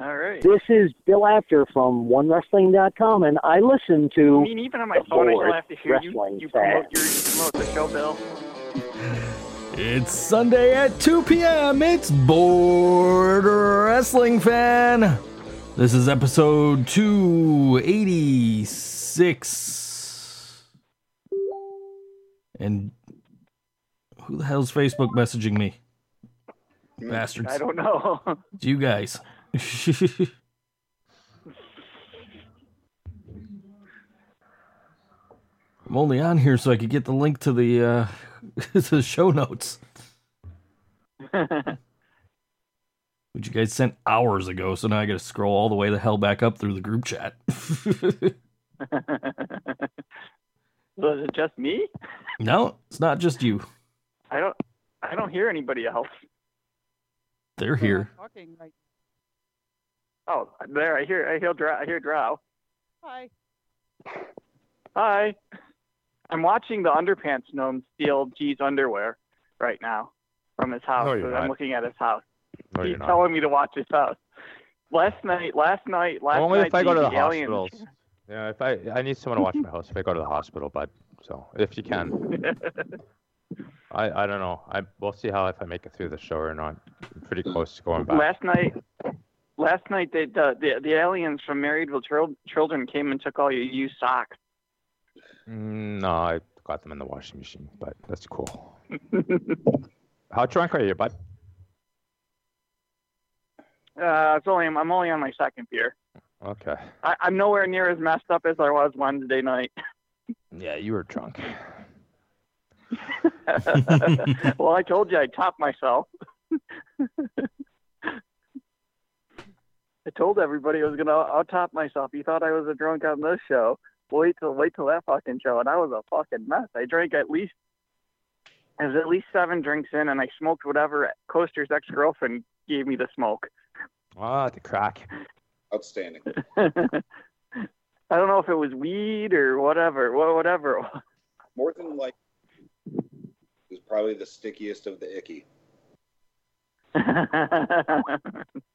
All right. This is Bill After from OneWrestling.com, and I listen to. I mean, even on my phone, I board still have to hear you. wrestling You promote, fan. your, you promote the show, Bill. It's Sunday at 2 p.m. It's Board Wrestling Fan. This is episode 286. And who the hell's Facebook messaging me? Hmm, Bastards. I don't know. It's you guys. I'm only on here so I could get the link to the uh to the show notes. Which you guys sent hours ago, so now I gotta scroll all the way the hell back up through the group chat. Was it just me? no, it's not just you. I don't. I don't hear anybody else. They're here. Talking right. Oh, there. I hear. I hear. Drow. I hear Drow. Hi. Hi. I'm watching the underpants gnome steal G's underwear right now from his house. No, you're I'm looking at his house. No, He's you're not. telling me to watch his house. Last night. Last night. Last Only night. if I go to the aliens- hospitals. Yeah, if I I need someone to watch my house if I go to the hospital, but so if you can, I I don't know. I we'll see how if I make it through the show or not. I'm pretty close to going back. last night. Last night, they, the, the the aliens from Marriedville Chil- Children came and took all your used socks. Mm, no, I got them in the washing machine, but that's cool. How drunk are you, bud? Uh, it's only I'm only on my second beer. Okay. I, I'm nowhere near as messed up as I was Wednesday night. Yeah, you were drunk. well, I told you I'd top myself. I told everybody I was gonna out top myself. You thought I was a drunk on this show. Wait till wait till that fucking show, and I was a fucking mess. I drank at least I was at least seven drinks in, and I smoked whatever Coaster's ex girlfriend gave me to smoke. Ah, the crack. Outstanding. I don't know if it was weed or whatever, wha- whatever. More than like, is probably the stickiest of the icky.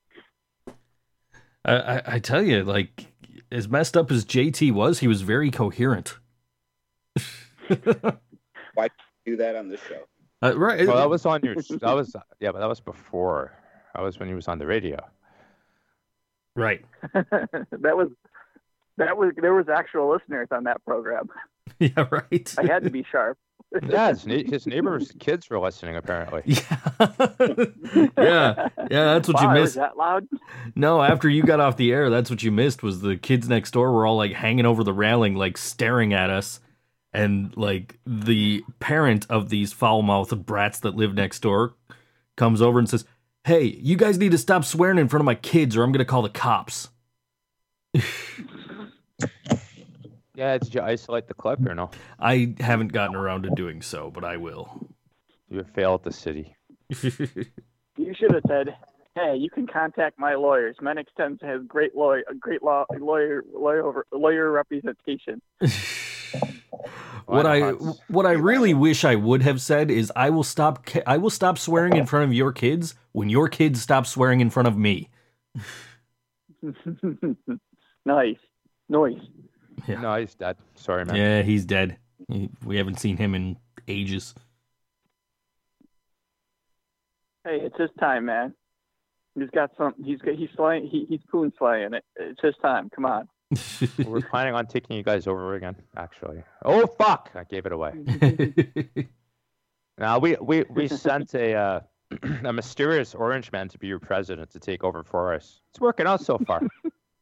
I, I, I tell you, like, as messed up as JT was, he was very coherent. Why do that on this show. Uh, right. Well, that was on your. That was yeah, but that was before. That was when he was on the radio. right. that was that was there was actual listeners on that program. Yeah, right. I had to be sharp. Yeah, his, his neighbors' kids were listening apparently. Yeah. yeah. Yeah, that's what wow, you was missed. that loud? No, after you got off the air, that's what you missed was the kids next door were all like hanging over the railing, like staring at us. And like the parent of these foul mouthed brats that live next door comes over and says, Hey, you guys need to stop swearing in front of my kids or I'm gonna call the cops. Yeah, did you isolate the clip or no? I haven't gotten around to doing so, but I will. You failed the city. You should have said, "Hey, you can contact my lawyers. Menix Tens has great lawyer, great law, lawyer, lawyer, lawyer representation." what I what I really wish I would have said is I will stop I will stop swearing in front of your kids when your kids stop swearing in front of me. nice, noise. Yeah. No, he's dead. Sorry, man. Yeah, he's dead. We haven't seen him in ages. Hey, it's his time, man. He's got some. He's got. He's slaying. He, he's poon slaying it. It's his time. Come on. We're planning on taking you guys over again, actually. Oh fuck! I gave it away. Now we we we sent a uh, a mysterious orange man to be your president to take over for us. It's working out so far.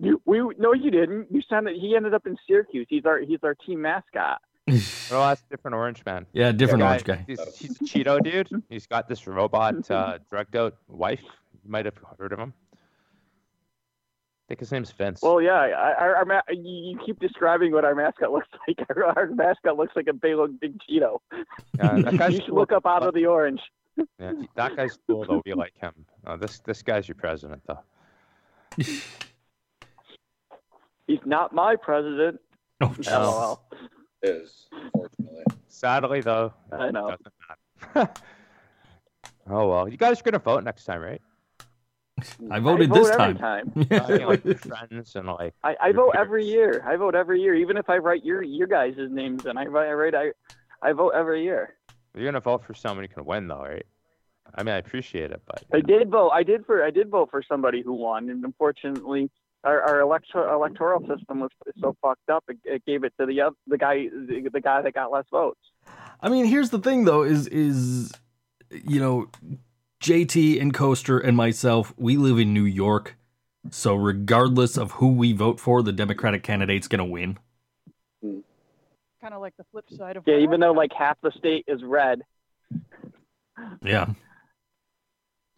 You, we no, you didn't. You sent it. He ended up in Syracuse. He's our. He's our team mascot. well, that's a different orange man. yeah, different Guy- orange guy. He's, he's a Cheeto dude. He's got this robot uh, drugged out wife. You might have heard of him. I think his name's Vince. Well, yeah. I, our, our ma- you you keep describing what our mascot looks like. Our, our mascot looks like a big, big Cheeto. Yeah, that guy's you should cool. look up out of the orange. Yeah, that guy's cool though. We like him. Uh, this this guy's your president though. He's not my president. Oh, jeez. Oh, LOL. Is unfortunately. Sadly though, I know. Oh well, you guys are gonna vote next time, right? I voted vote this every time. I mean, like your friends and like I, I Your vote every year. I vote every year, even if I write your your guys' names and I write I write I, I vote every year. you're gonna vote for someone who can win though, right? I mean, I appreciate it, but I did vote. I did for I did vote for somebody who won, and unfortunately, our, our electoral electoral system was so fucked up. It, it gave it to the oth- the guy the, the guy that got less votes. I mean, here's the thing though: is is you know, JT and Coaster and myself, we live in New York, so regardless of who we vote for, the Democratic candidate's gonna win. Kind of like the flip side of Yeah, even though like half the state is red. Yeah,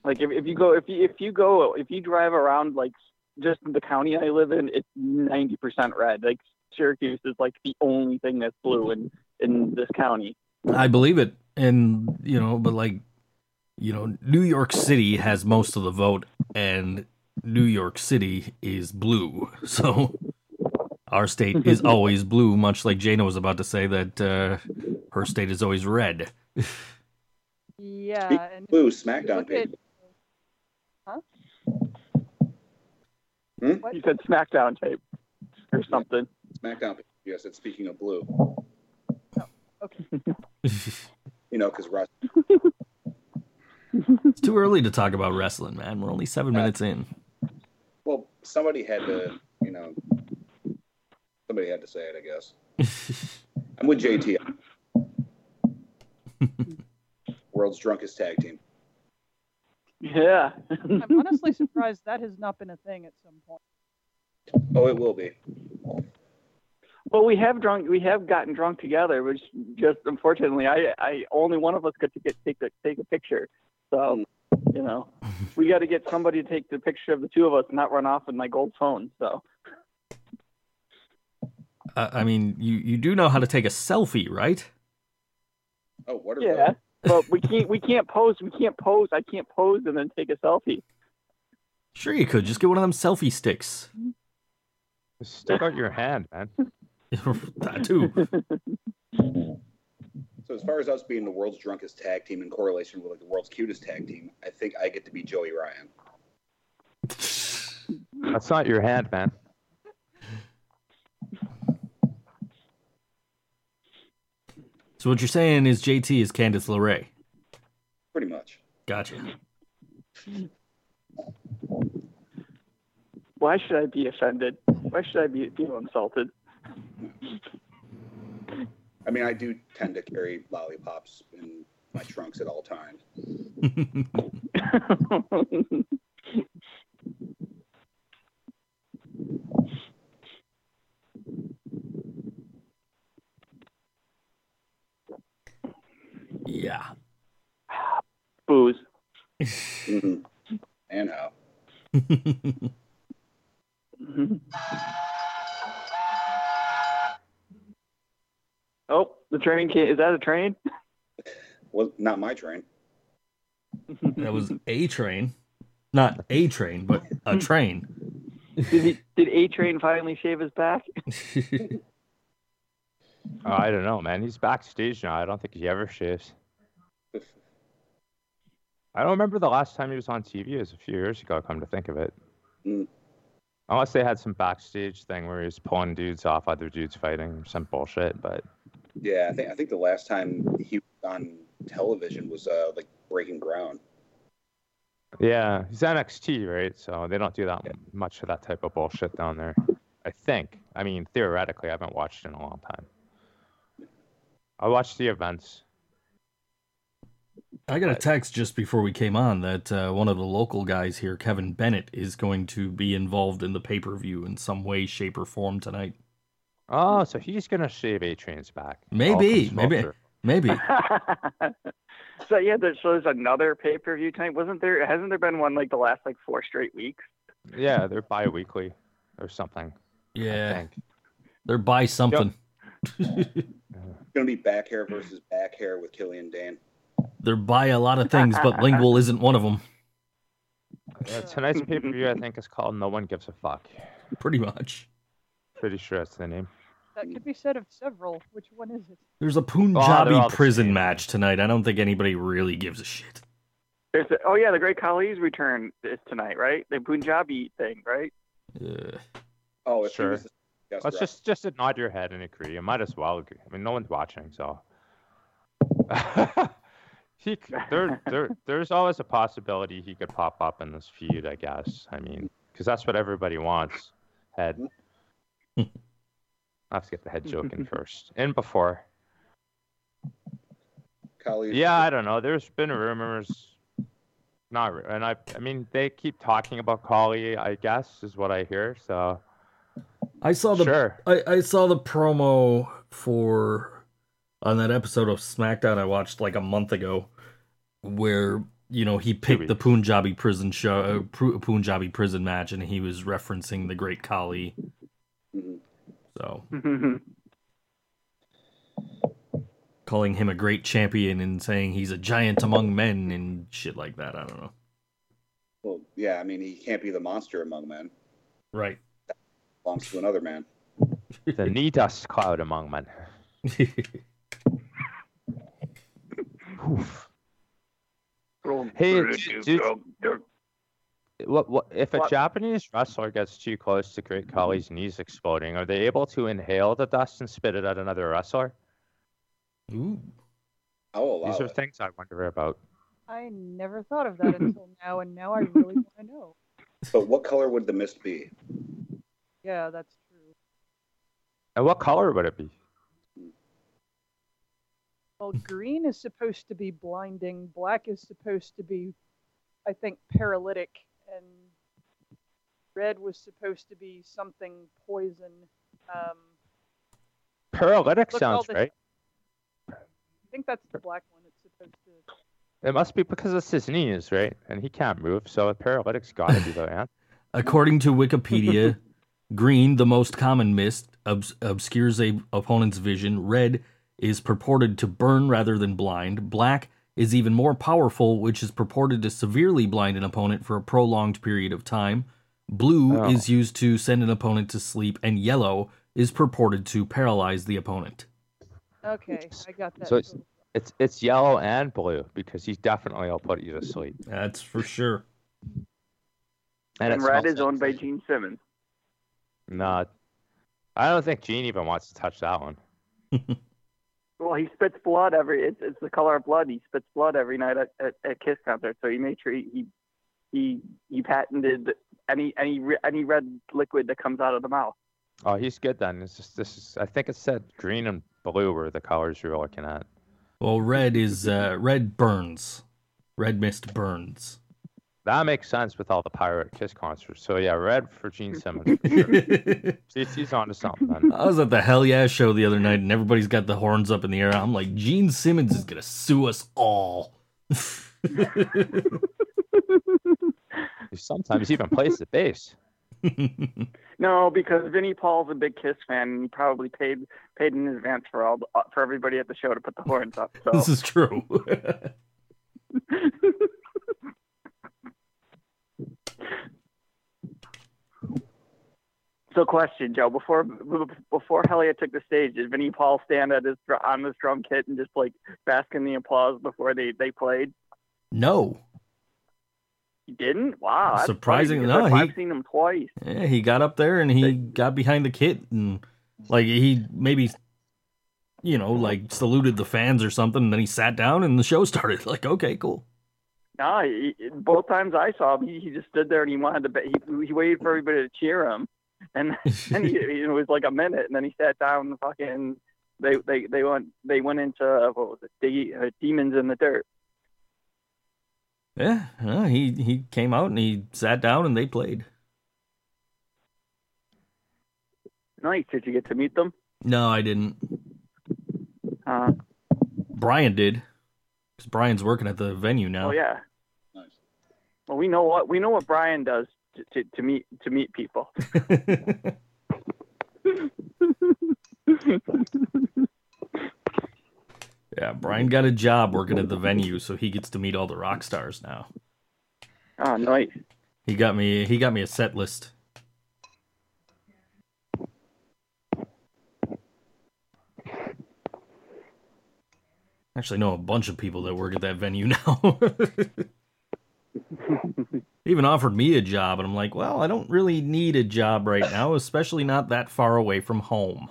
Like if, if you go if you if you go if you drive around like just the county I live in, it's ninety percent red. Like Syracuse is like the only thing that's blue in in this county. I believe it, and you know, but like, you know, New York City has most of the vote, and New York City is blue, so our state is always blue. Much like Jana was about to say that uh, her state is always red. yeah, and Blue SmackDown look at- Hmm? page. You said SmackDown tape or something. SmackDown. Yes, it's speaking of blue. Oh, okay, You know, because Russ. It's too early to talk about wrestling, man. We're only seven minutes in. Well, somebody had to, you know, somebody had to say it. I guess. I'm with JT. World's drunkest tag team. Yeah. I'm honestly surprised that has not been a thing at some point. Oh, it will be. well, we have drunk. We have gotten drunk together, which just unfortunately, I, I only one of us could get take a take a picture. So, you know, we got to get somebody to take the picture of the two of us and not run off with my gold phone. So, Uh, I mean, you you do know how to take a selfie, right? Oh, what are yeah. But we can't. We can't pose. We can't pose. I can't pose and then take a selfie. Sure, you could just get one of them selfie sticks. just stick out your hand, man. that too. So as far as us being the world's drunkest tag team in correlation with like the world's cutest tag team, I think I get to be Joey Ryan. That's not your hand, man. So what you're saying is JT is Candice LeRae. Pretty much. Gotcha. Why should I be offended? Why should I be feel insulted? I mean, I do tend to carry lollipops in my trunks at all times. yeah. Booze. hmm And how? Mhm. Oh, the train came. Is that a train? Well, not my train. that was a train. Not a train, but a train. Did he, did A Train finally shave his back? Oh, I don't know, man. He's backstage now. I don't think he ever shaves. I don't remember the last time he was on TV. It was a few years ago. Come to think of it, Mm. unless they had some backstage thing where he was pulling dudes off other dudes fighting some bullshit. But Yeah, I think I think the last time he was on television was uh, like Breaking Ground. yeah, he's NXT, right? So they don't do that much of that type of bullshit down there. I think. I mean, theoretically, I haven't watched in a long time. I watched the events. I got a text just before we came on that uh, one of the local guys here, Kevin Bennett, is going to be involved in the pay per view in some way, shape, or form tonight. Oh, so he's gonna shave A Train's back. Maybe, maybe. Maybe. so yeah, there's, so there's another pay per view tonight. Wasn't there? Hasn't there been one like the last like four straight weeks? Yeah, they're bi-weekly or something. I Yeah. think. They're by something. It's gonna be back hair hmm. versus back hair with Killian Dain. They're by a lot of things, but lingual isn't one of them. Yeah, tonight's pay per view, I think, is called No One Gives a Fuck. Pretty much. Pretty sure that's the name. That could be said of several. Which one is it? There's a oh, Punjabi all the prison match tonight. I don't think anybody really gives a shit. There's a, oh yeah, the Great Khali's return is tonight, right? The Punjabi thing, right? Yeah. Oh, if Sure. he the guest Let's just just nod your head and agree. You might as well agree. I mean, no one's watching, so. he, there, there, there's always a possibility he could pop up in this feud. I guess. I mean, because that's what everybody wants. Head. I have to get the head joke in first. In before. Khali's- Yeah, I don't know. There's been rumors. Not, and I, I mean, they keep talking about Khali. I guess is what I hear. So I saw the sure. I, I saw the promo for on that episode of SmackDown I watched like a month ago, where you know he picked the. Punjabi prison show, uh, Punjabi prison match, and he was referencing the Great Khali. Mhm. So calling him a great champion and saying he's a giant among men and shit like that. I don't know. Well, yeah, I mean, he can't be the monster among men. Right. Belongs to another man. the knee dust cloud among men. Oof. Hey, d- do- What, what if a What? Japanese wrestler gets too close to Great Khali's knees exploding? Are they able to inhale the dust and spit it at another wrestler? Ooh. I will allow These are it. things I wonder about. I never thought of that until now, and now I really want to know. But what color would the mist be? Yeah, that's true. And what color would it be? Well, green is supposed to be blinding. Black is supposed to be, I think, paralytic, and red was supposed to be something poison. Um, Paralytic sounds this- right. I think that's the black one. It's supposed to. It must be because it's his knees, right? And he can't move, so a paralytic's got to be the answer. According to Wikipedia, green, the most common mist, obs- obscures a opponent's vision. Red is purported to burn rather than blind. Black is even more powerful, which is purported to severely blind an opponent for a prolonged period of time. Blue Oh. is used to send an opponent to sleep, and yellow is purported to paralyze the opponent. Okay, I got that. So it's- It's it's yellow and blue because he's definitely will put you to sleep. That's for sure. And, it red is owned by like- Gene Simmons. No, I don't think Gene even wants to touch that one. Well, he spits blood every. It's it's the color of blood. He spits blood every night at at, at Kiss concerts. So he made sure he he he, he patented any any any red liquid that comes out of the mouth. Oh, he's good then. It's just this is. I think it said green and blue were the colors you were looking at. Well, red is uh, red burns. Red mist burns. That makes sense with all the pirate Kiss concerts. So yeah, red for Gene Simmons. For sure. He's, he's on to something. Then. I was at the Hellyeah show the other night, and everybody's got the horns up in the air. I'm like, Gene Simmons is gonna sue us all. He sometimes even plays the bass. No, because Vinnie Paul's a big Kiss fan, and he probably paid paid in advance for all the, uh, for everybody at the show to put the horns up. So this is true. So, question, Joe. Before before Hellyeah took the stage, did Vinnie Paul stand at his on this drum kit and just like bask in the applause before they they played? no, He didn't. Wow, that's Surprising- funny, no, he- I've seen him twice. yeah, he got up there and he got behind the kit and like he maybe, you know, like saluted the fans or something. And then he sat down and the show started. Like, okay, cool. No, he, both times I saw him, he, he just stood there and he wanted to. He, he waited for everybody to cheer him, and and he, it was like a minute, and then he sat down. And fucking, they they they went they went into uh, what was it? De- uh, Demons in the Dirt. yeah, uh, he he came out and he sat down and they played. Nice. Did you get to meet them? No, I didn't. Uh, Brian did, because Brian's working at the venue now. Oh yeah. Nice. Well, we know what we know what Brian does to, to, to meet to meet people. yeah, Brian got a job working at the venue, so he gets to meet all the rock stars now. Oh, nice. He got me. He got me a set list. Actually, know a bunch of people that work at that venue now. Even offered me a job, and I'm like, well, I don't really need a job right now, especially not that far away from home.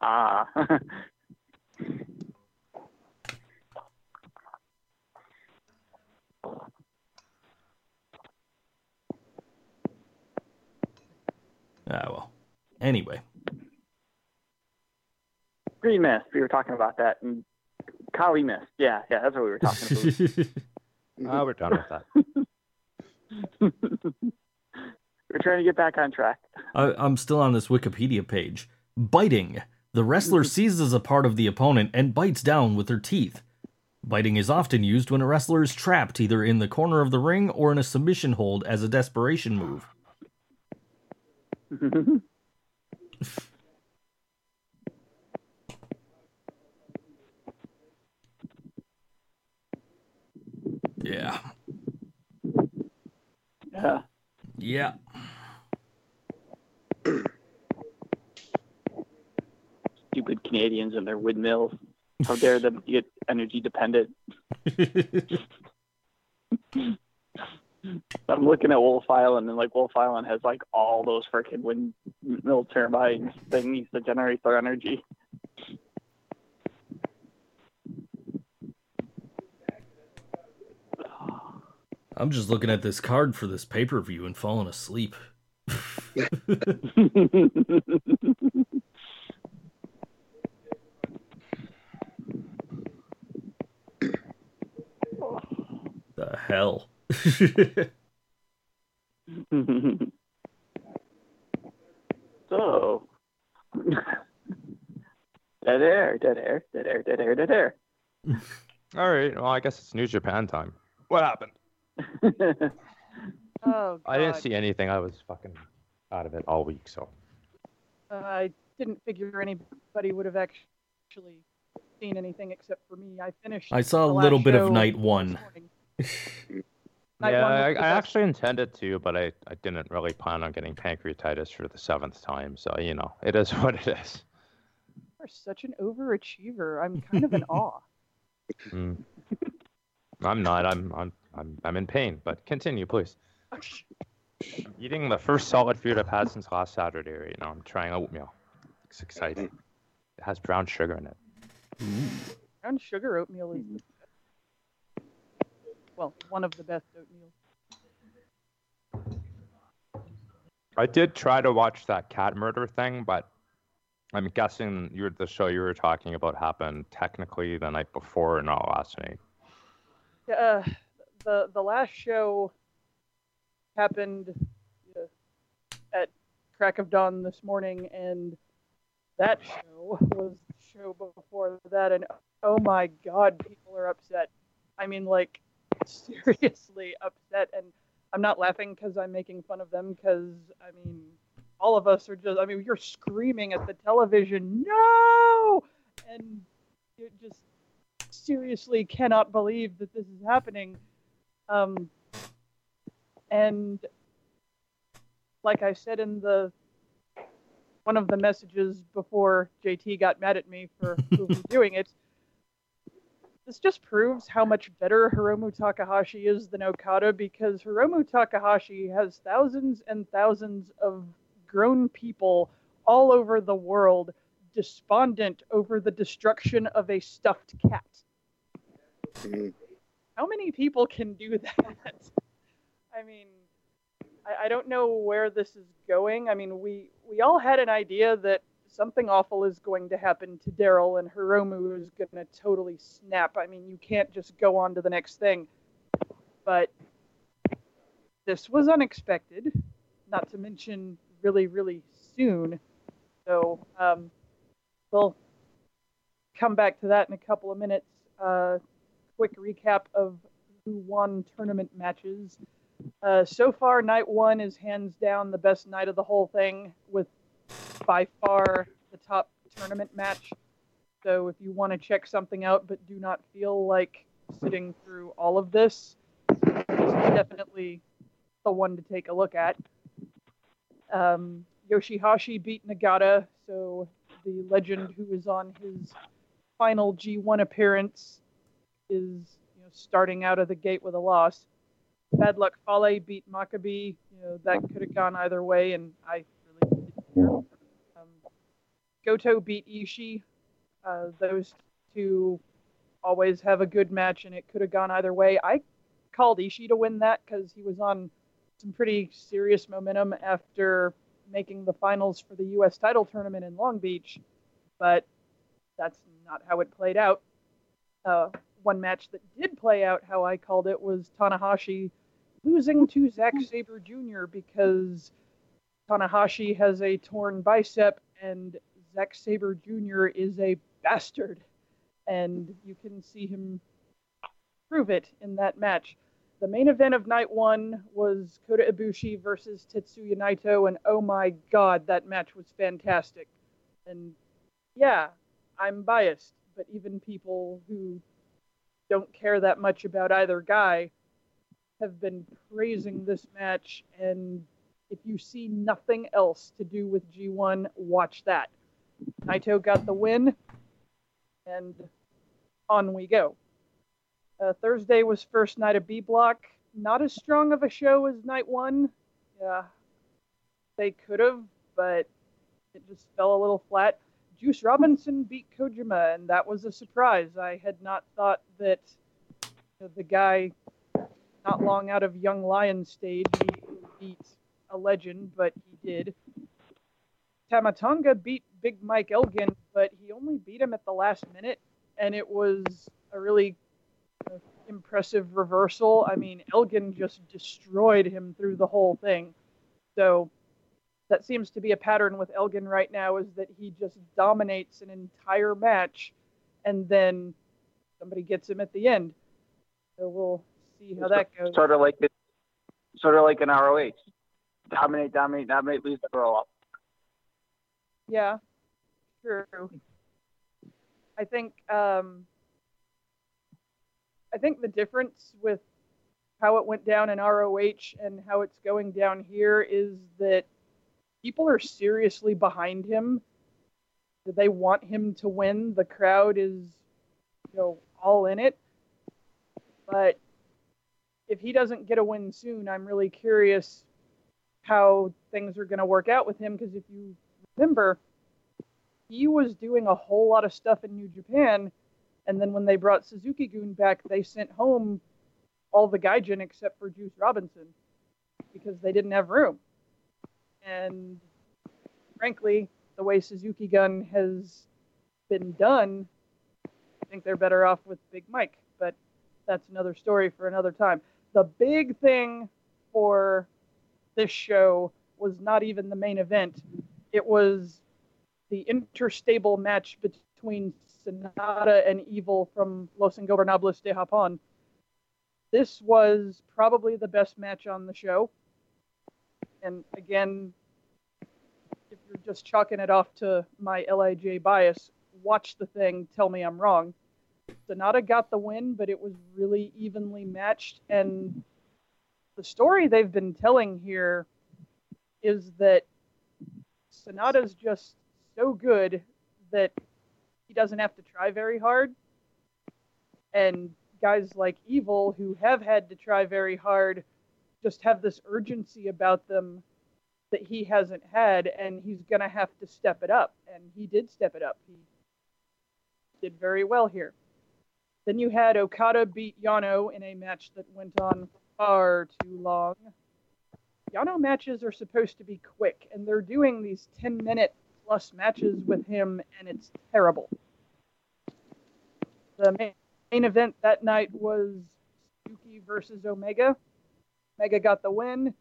Ah. Ah, well. Anyway. Green mist. We were talking about that. And Khali mist. Yeah, yeah, that's what we were talking about. Ah, we're done with that. we're trying to get back on track. I, I'm still on this Wikipedia page. Biting. The wrestler seizes a part of the opponent and bites down with her teeth. Biting is often used when a wrestler is trapped either in the corner of the ring or in a submission hold as a desperation move. Yeah. yeah. Yeah. Stupid Canadians and their windmills. How dare them get energy dependent? I'm looking at Wolfe Island, and like Wolfe Island has like all those freaking windmill turbines things that generate their energy. I'm just looking at this card for this pay per view and falling asleep. the hell? so, dead air, dead air, dead air, dead air, dead air. All right. Well, I guess it's New Japan time. What happened? Oh, I didn't see anything. I was fucking out of it all week. So Uh, I didn't figure anybody would have actually seen anything except for me. I finished. I saw a little bit of night one. Night yeah, one I, I actually intended to, but I, I didn't really plan on getting pancreatitis for the seventh time. So you know, it is what it is. You're such an overachiever. I'm kind of in awe. Mm. I'm not. I'm I'm I'm I'm in pain. But continue, please. I'm eating the first solid food I've had since last Saturday. Right now, I'm trying oatmeal. It's exciting. It has brown sugar in it. Brown sugar oatmeal is well, one of the best oatmeal. I did try to watch that cat murder thing, but I'm guessing you the show you were talking about happened technically the night before, not last night. Uh, the the last show happened uh, at crack of dawn this morning, and that show was the show before that, and oh my god, people are upset. I mean, like seriously upset, and I'm not laughing because I'm making fun of them, because I mean, all of us are just. I mean, you're screaming at the television, no, and you just seriously cannot believe that this is happening. Um, and like I said in the one of the messages before JT got mad at me for doing it, this just proves how much better Hiromu Takahashi is than Okada because Hiromu Takahashi has thousands and thousands of grown people all over the world despondent over the destruction of a stuffed cat. How many people can do that? I mean, I, I don't know where this is going. I mean, we we all had an idea that something awful is going to happen to Daryl and Hiromu is going to totally snap. I mean, you can't just go on to the next thing. But this was unexpected, not to mention really, really soon. So um, we'll come back to that in a couple of minutes. Uh, quick recap of who won tournament matches. Uh, so far, night one is hands down the best night of the whole thing, with by far the top tournament match. So if you want to check something out but do not feel like sitting through all of this, this is definitely the one to take a look at. Um, Yoshihashi beat Nagata, so the legend who is on his final G1 appearance is you know, starting out of the gate with a loss. Bad Luck Fale beat Makabe. You know that could have gone either way, and I really didn't care. Um, Goto beat Ishii. Uh, those two always have a good match, and it could have gone either way. I called Ishii to win that because he was on some pretty serious momentum after making the finals for the U.S. title tournament in Long Beach, but that's not how it played out. Uh, one match that did play out how I called it was Tanahashi losing to Zack hmm. Sabre Jr. because Tanahashi has a torn bicep and Zack Sabre Jr. is a bastard. And you can see him prove it in that match. The main event of night one was Kota Ibushi versus Tetsuya Naito, and oh my god, that match was fantastic. And yeah, I'm biased, but even people who don't care that much about either guy have been praising this match. And if you see nothing else to do with G1, watch that. Naito got the win, and on we go. Uh, Thursday was first night of B Block. Not as strong of a show as night one. Yeah, they could have, but it just fell a little flat. Juice Robinson beat Kojima, and that was a surprise. I had not thought that the guy, not long out of Young Lion stage, beat a legend, but he did. Tama Tonga beat Big Mike Elgin, but he only beat him at the last minute, and it was a really uh, impressive reversal. I mean, Elgin just destroyed him through the whole thing. So that seems to be a pattern with Elgin right now is that he just dominates an entire match and then somebody gets him at the end. So we'll see how that goes. Sort of like it, sort of like an ROH. Dominate, dominate, dominate, lose, throw up. Yeah, true. I think um, I think the difference with how it went down in ROH and how it's going down here is that people are seriously behind him. They want him to win. The crowd is, you know, all in it. But if he doesn't get a win soon, I'm really curious how things are going to work out with him because if you remember, he was doing a whole lot of stuff in New Japan, and then when they brought Suzuki-gun back, they sent home all the Gaijin except for Juice Robinson because they didn't have room. And frankly, the way Suzuki-gun has been done, I think they're better off with Big Mike. But that's another story for another time. The big thing for this show was not even the main event. It was the interstable match between Sanada and Evil from Los Ingobernables de Japón. This was probably the best match on the show. And again, if you're just chalking it off to my LIJ bias, watch the thing, tell me I'm wrong. Sanada got the win, but it was really evenly matched. And the story they've been telling here is that Sanada's just so good that he doesn't have to try very hard. And guys like Evil, who have had to try very hard, just have this urgency about them that he hasn't had, and he's going to have to step it up. And he did step it up. He did very well here. Then you had Okada beat Yano in a match that went on far too long. Yano matches are supposed to be quick, and they're doing these 10 minute plus matches with him, and it's terrible. The main, event that night was Suzuki versus Omega. Omega got the win.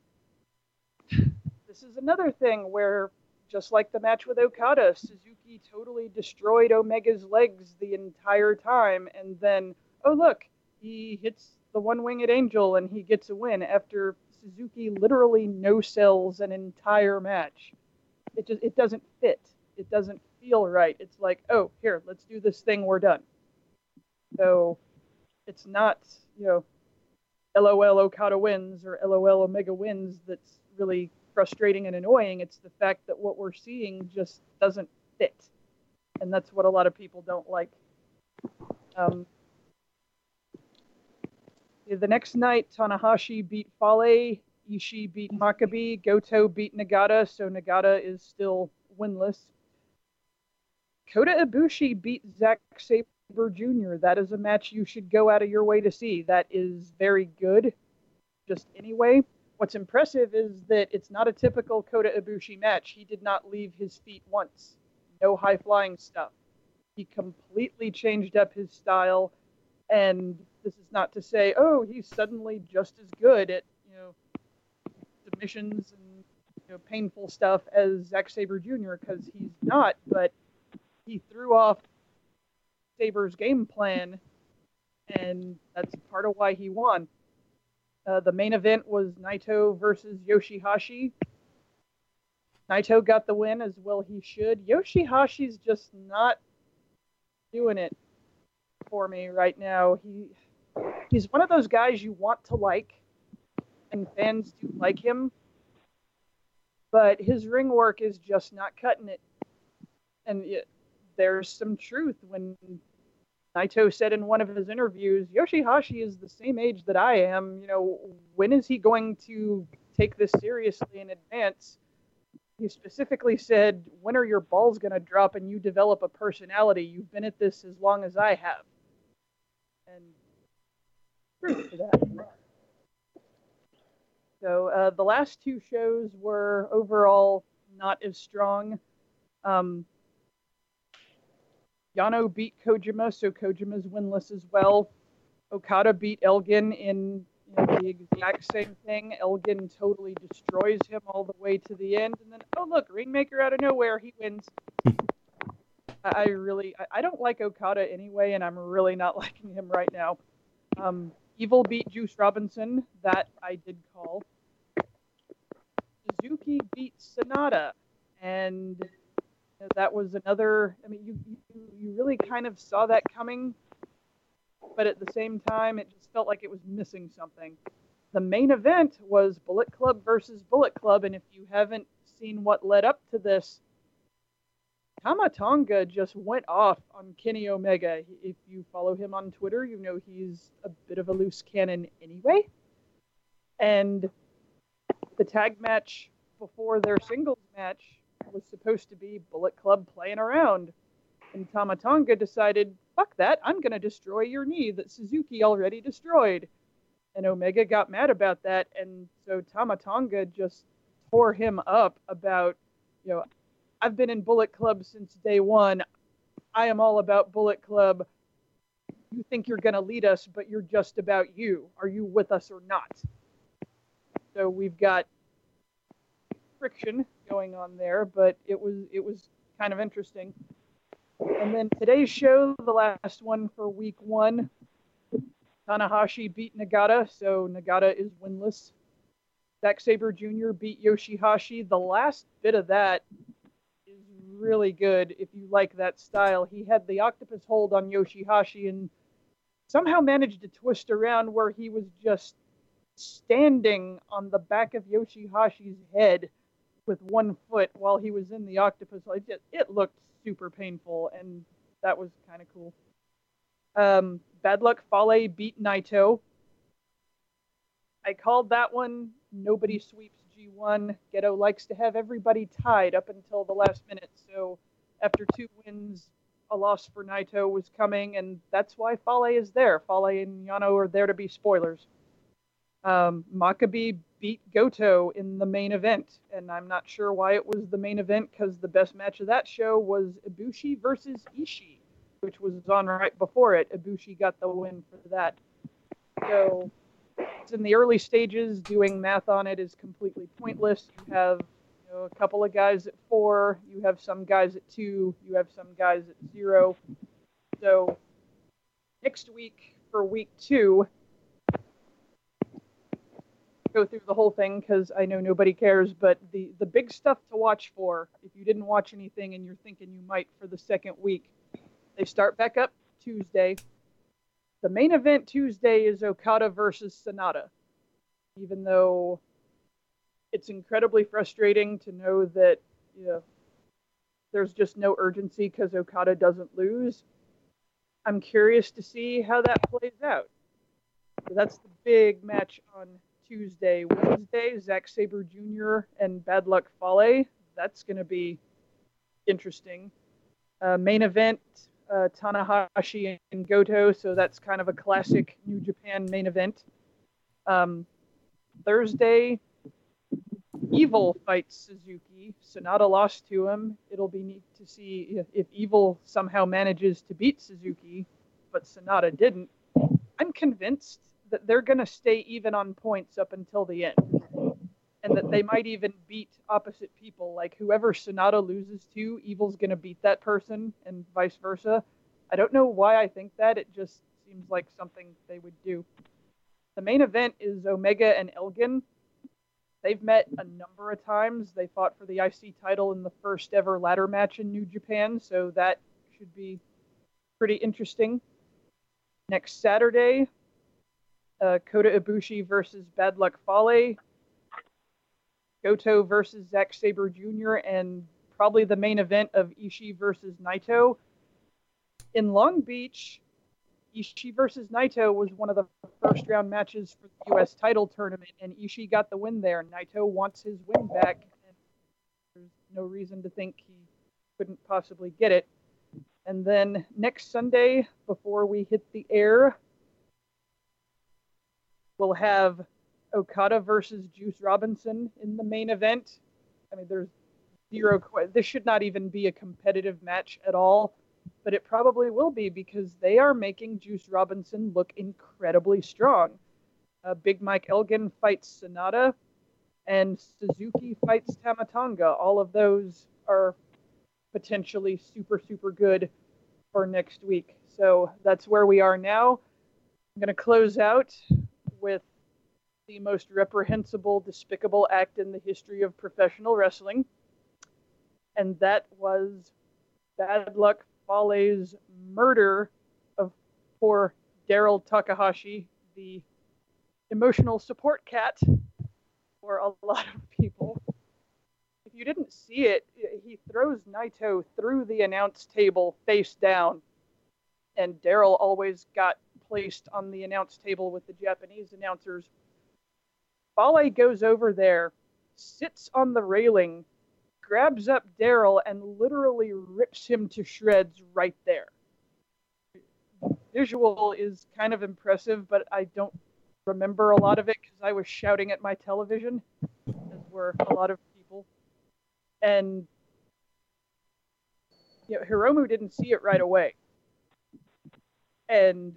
This is another thing where, just like the match with Okada, Suzuki totally destroyed Omega's legs the entire time, and then, oh look, he hits the one winged angel and he gets a win after Suzuki literally no sells an entire match it just it doesn't fit. It doesn't feel right. It's like, oh, here, let's do this thing. We're done. So it's not, you know, LOL Okada wins or LOL Omega wins that's really frustrating and annoying. It's the fact that what we're seeing just doesn't fit. And that's what a lot of people don't like. Um, The next night, Tanahashi beat Fale, Ishii beat Makabe, Goto beat Nagata, so Nagata is still winless. Kota Ibushi beat Zack Sabre Jr. That is a match you should go out of your way to see. That is very good. Just anyway, what's impressive is that it's not a typical Kota Ibushi match. He did not leave his feet once. No high flying stuff. He completely changed up his style, and this is not to say, oh, he's suddenly just as good at you know submissions and you know painful stuff as Zack Sabre Jr. because he's not, but he threw off Sabre's game plan, and that's part of why he won. Uh, the main event was Naito versus Yoshihashi. Naito got the win as well he should. Yoshihashi's just not doing it for me right now. He he's one of those guys you want to like, and fans do like him, but his ring work is just not cutting it. And it, there's some truth when Naito said in one of his interviews, Yoshihashi is the same age that I am. You know, when is he going to take this seriously in advance? He specifically said, When are your balls going to drop and you develop a personality? You've been at this as long as I have. And to that. So uh, the last two shows were overall not as strong. Um, Yano beat Kojima, so Kojima's winless as well. Okada beat Elgin in you know, the exact same thing. Elgin totally destroys him all the way to the end, and then oh look, Rainmaker out of nowhere, he wins. I really, I, don't like Okada anyway, and I'm really not liking him right now. Um, Evil beat Juice Robinson, that I did call. Suzuki beat Sanada, and know, that was another. I mean, you, you you really kind of saw that coming, but at the same time, it just felt like it was missing something. The main event was Bullet Club versus Bullet Club, and if you haven't seen what led up to this, Tama Tonga just went off on Kenny Omega. If you follow him on Twitter, you know he's a bit of a loose cannon anyway. And the tag match before their singles match was supposed to be Bullet Club playing around. And Tama Tonga decided, fuck that, I'm going to destroy your knee that Suzuki already destroyed. And Omega got mad about that. And so Tama Tonga just tore him up about, you know, I've been in Bullet Club since day one. I am all about Bullet Club. You think you're going to lead us, but you're just about you. Are you with us or not? So we've got friction going on there, but it was it was kind of interesting. And then today's show, the last one for week one, Tanahashi beat Nagata, so Nagata is winless. Zack Sabre Jr. beat Yoshihashi. The last bit of that is really good if you like that style. He had the octopus hold on Yoshihashi and somehow managed to twist around where he was just standing on the back of Yoshihashi's head with one foot while he was in the octopus. It, just, it looked super painful, and that was kind of cool. Um, Bad Luck Fale beat Naito. I called that one. Nobody sweeps G1. Gedo likes to have everybody tied up until the last minute. So after two wins, a loss for Naito was coming, and that's why Fale is there. Fale and Yano are there to be spoilers. Um, Makabe beat Goto in the main event, and I'm not sure why it was the main event because the best match of that show was Ibushi versus Ishii, which was on right before it. Ibushi got the win for that. So it's in the early stages. Doing math on it is completely pointless. You have you know, a couple of guys at four, you have some guys at two, you have some guys at zero. So next week for week two, go through the whole thing because I know nobody cares. But the the big stuff to watch for, if you didn't watch anything and you're thinking you might for the second week, they start back up Tuesday. The main event Tuesday is Okada versus Sanada. Even though it's incredibly frustrating to know that you know, there's just no urgency because Okada doesn't lose. I'm curious to see how that plays out. So that's the big match on Tuesday. Wednesday, Zack Sabre Jr. and Bad Luck Fale. That's going to be interesting. Uh, main event, uh, Tanahashi and Goto. So that's kind of a classic New Japan main event. Um, Thursday, Evil fights Suzuki. Sanada lost to him. It'll be neat to see if, if Evil somehow manages to beat Suzuki, but Sanada didn't. I'm convinced that they're going to stay even on points up until the end. And that they might even beat opposite people. Like whoever Sanada loses to, Evil's going to beat that person, and vice versa. I don't know why I think that. It just seems like something they would do. The main event is Omega and Elgin. They've met a number of times. They fought for the IC title in the first ever ladder match in New Japan, so that should be pretty interesting. Next Saturday, uh, Kota Ibushi versus Bad Luck Fale, Goto versus Zack Sabre Jr., and probably the main event of Ishii versus Naito. In Long Beach, Ishii versus Naito was one of the first round matches for the U.S. title tournament, and Ishii got the win there. Naito wants his win back, and there's no reason to think he couldn't possibly get it. And then next Sunday, before we hit the air, we'll have Okada versus Juice Robinson in the main event. I mean, there's zero. This should not even be a competitive match at all but it probably will be because they are making Juice Robinson look incredibly strong. Uh, Big Mike Elgin fights Sanada, and Suzuki fights Tama Tonga. All of those are potentially super, super good for next week. So that's where we are now. I'm going to close out with the most reprehensible, despicable act in the history of professional wrestling. And that was Bad Luck Fale's murder of poor Daryl Takahashi, the emotional support cat for a lot of people. If you didn't see it, he throws Naito through the announce table face down, and Daryl always got placed on the announce table with the Japanese announcers. Fale goes over there, sits on the railing, grabs up Daryl and literally rips him to shreds right there. Visual is kind of impressive, but I don't remember a lot of it because I was shouting at my television, as were a lot of people. And you know, Hiromu didn't see it right away. And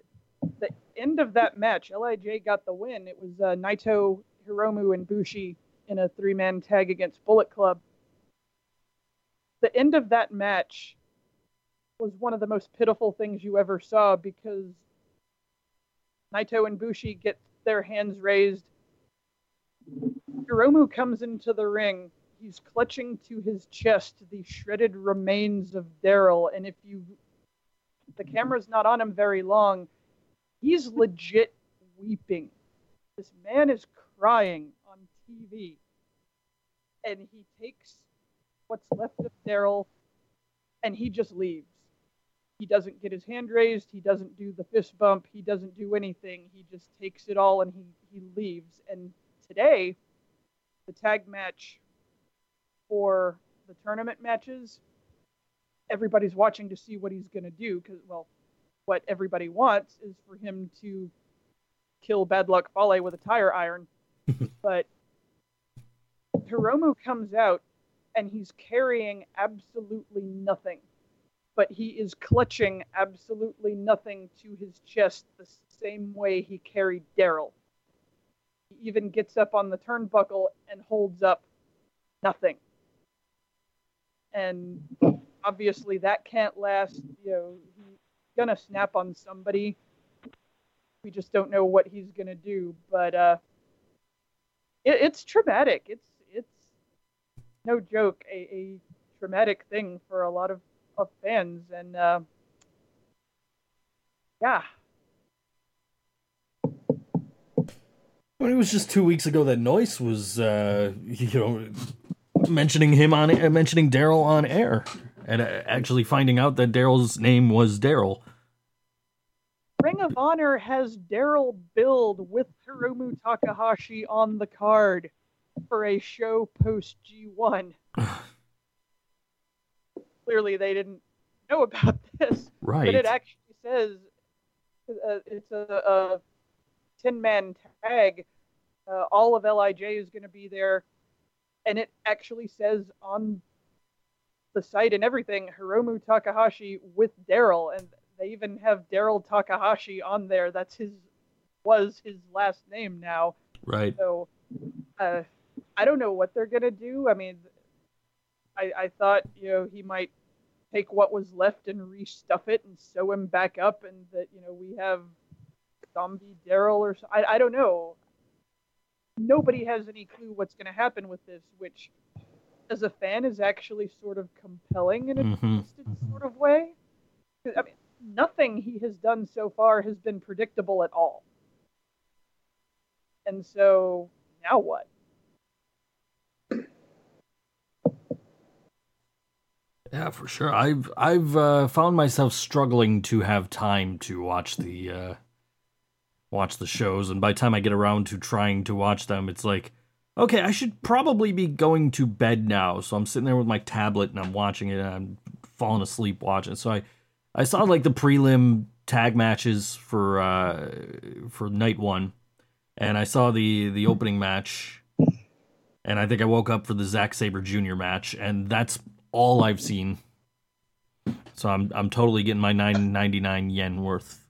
end of that match, Lij got the win. It was uh, Naito, Hiromu, and Bushi in a three-man tag against Bullet Club the end of that match was one of the most pitiful things you ever saw because Naito and Bushi get their hands raised. Hiromu comes into the ring. He's clutching to his chest the shredded remains of Daryl, and if you the camera's not on him very long, he's legit weeping. This man is crying on TV. And he takes what's left of Daryl, and he just leaves. He doesn't get his hand raised. He doesn't do the fist bump. He doesn't do anything. He just takes it all and he, he leaves. And today, the tag match for the tournament matches, everybody's watching to see what he's going to do because, well, what everybody wants is for him to kill Bad Luck Fale with a tire iron. but Hiromu comes out and he's carrying absolutely nothing. But he is clutching absolutely nothing to his chest the same way he carried Daryl. He even gets up on the turnbuckle and holds up nothing. And obviously that can't last. You know, he's gonna snap on somebody. We just don't know what he's gonna do. But uh, it, it's traumatic. It's it's no joke, a, a traumatic thing for a lot of, of fans. And uh, yeah. Well, it was just two weeks ago that Noise was, uh, you know, mentioning him on mentioning Daryl on air, and uh, actually finding out that Daryl's name was Daryl. Ring of Honor has Daryl billed with Hiromu Takahashi on the card for a show post G1. Clearly, they didn't know about this, Right. but it actually says uh, it's a, a 10 man tag. Uh, all of LIJ is going to be there, and it actually says on the site and everything Hiromu Takahashi with Daryl, and they even have Daryl Takahashi on there. That's his was his last name now. right. So uh, I don't know what they're gonna do. I mean, I, I thought you know he might take what was left and restuff it and sew him back up, and that you know we have zombie Daryl or so, I I don't know. Nobody has any clue what's gonna happen with this, which as a fan is actually sort of compelling in a Mhm. twisted sort of way. I mean, nothing he has done so far has been predictable at all. And so now what? Yeah, for sure. I've I've uh, found myself struggling to have time to watch the uh, watch the shows, and by the time I get around to trying to watch them, it's like, okay, I should probably be going to bed now. So I'm sitting there with my tablet and I'm watching it, and I'm falling asleep watching. So I I saw like the prelim tag matches for uh, for night one, and I saw the the opening match, and I think I woke up for the Zack Sabre Jr. match, and that's all I've seen. So I'm I'm totally getting my 999 yen worth.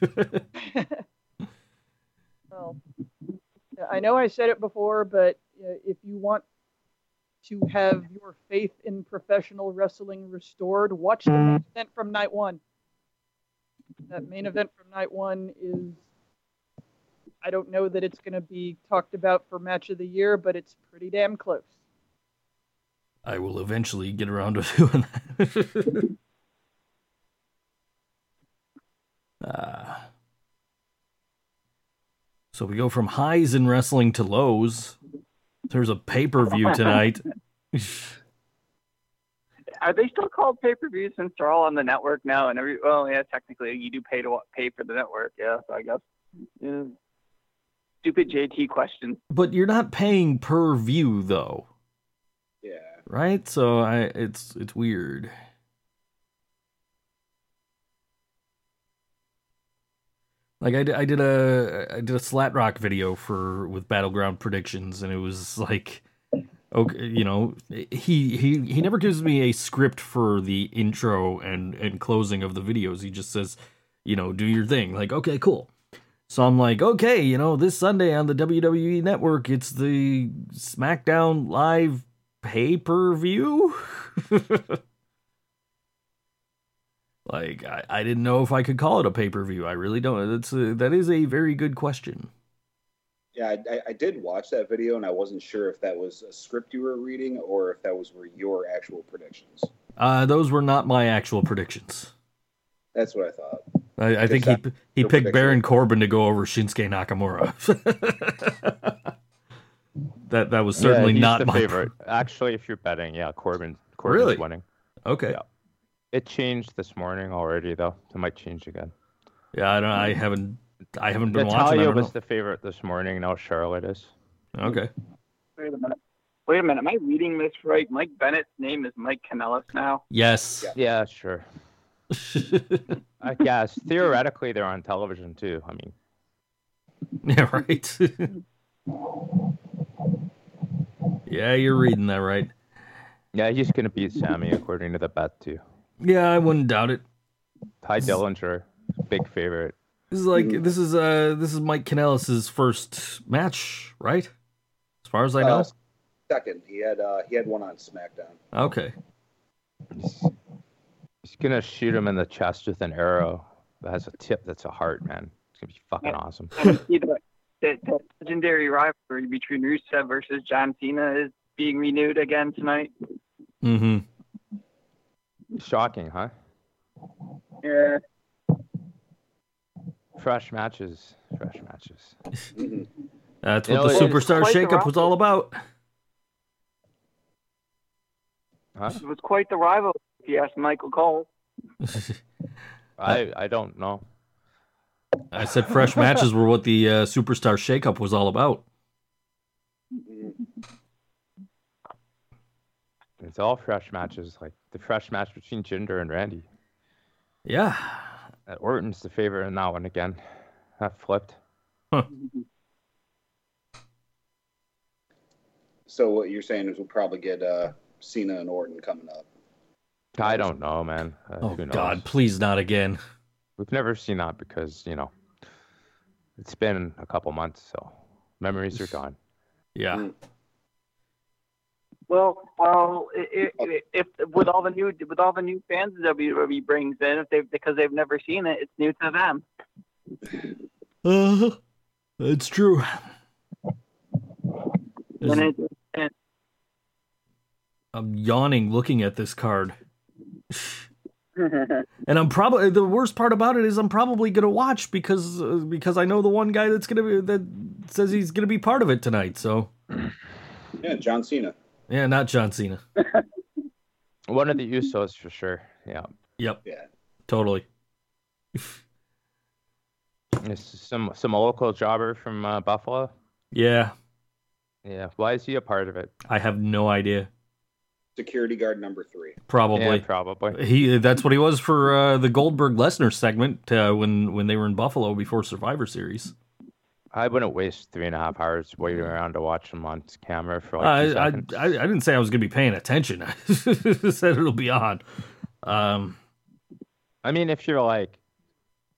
I know I said it before, but uh, if you want to have your faith in professional wrestling restored, watch the main event from night one. That main event from night one is. I don't know that it's going to be talked about for match of the year, but it's pretty damn close. I will eventually get around to doing that. Ah. So we go from highs in wrestling to lows. There's a pay per view tonight. Are they still called pay per views since they're all on the network now? And every well, yeah, technically you do pay to pay for the network. Yeah, so I guess. Yeah. Stupid JT question. but you're not paying per view though, Yeah. right? So I it's it's weird. Like I did, I did a I did a slat rock video for with battleground predictions, and it was like, okay, you know, he he he never gives me a script for the intro and and closing of the videos. He just says, you know, do your thing. Like, okay, cool. So I'm like, okay, you know, this Sunday on the WWE Network, it's the SmackDown Live pay per view. like, I, I didn't know if I could call it a pay per view. I really don't. That's a, that is a very good question. Yeah, I, I, I did watch that video, and I wasn't sure if that was a script you were reading or if that was were your actual predictions. Uh, those were not my actual predictions. That's what I thought. I, I think he he picked prediction. Baron Corbin to go over Shinsuke Nakamura. that that was certainly yeah, not the my favorite. Actually, if you're betting, yeah, Corbin Corbin's Really? winning. Okay. Yeah. It changed this morning already, though. It might change again. Yeah, I don't. I haven't. I haven't been watching. I Natalya don't was know. the favorite this morning. Now Charlotte is. Okay. Wait a minute. Wait a minute. Am I reading this right? Mike Bennett's name is Mike Kanellis now. Yes. Yeah, sure. I guess theoretically they're on television too. I mean, yeah. Right. yeah, you're reading that right. yeah, he's gonna beat Sami according to the bet too. Yeah, I wouldn't doubt it. Tye Dillinger, big favorite. This is like this is uh this is Mike Kanellis's first match, right? As far as I know. Uh, second, he had uh, he had one on SmackDown. Okay. He's, he's gonna shoot him in the chest with an arrow that has a tip that's a heart, man. It's gonna be fucking awesome. You know, the, the legendary rivalry between Rusev versus John Cena is being renewed again tonight. Mm-hmm. Shocking, huh? Yeah. Fresh matches, fresh matches. That's You what know, the superstar quite the shakeup was all about. Huh? It was quite the rival, if you ask Michael Cole. I I don't know. I said fresh matches were what the uh, superstar shakeup was all about. It's all fresh matches, like the fresh match between Jinder and Randy. Yeah. Uh, Orton's the favorite in that one again. That flipped. So what you're saying is we'll probably get uh, Cena and Orton coming up. I don't know, man. Uh, Oh? God, please not again. We've never seen that because you know it's been a couple months, so memories are gone. Yeah. Mm. Well, well, if, if with all the new with all the new fans that WWE brings in, if they because they've never seen it, it's new to them. Uh, it's true. And it, and I'm yawning looking at this card. And I'm probably the worst part about it is I'm probably gonna watch because uh, because I know the one guy that's gonna be that says he's gonna be part of it tonight. So Yeah, John Cena. Yeah, not John Cena. One of the Usos for sure. Yeah, Yep, Yeah. totally. it's some some local jobber from uh, Buffalo. Yeah, Yeah, why is he a part of it? I have no idea. Security guard number three. Probably. Yeah, probably. He that's what he was for uh, the Goldberg Lesnar segment uh, when when they were in Buffalo before Survivor Series. I wouldn't waste three and a half hours waiting around to watch him on camera for like two I, I. I I didn't say I was gonna be paying attention. I said it'll be on. Um, I mean, if you're like,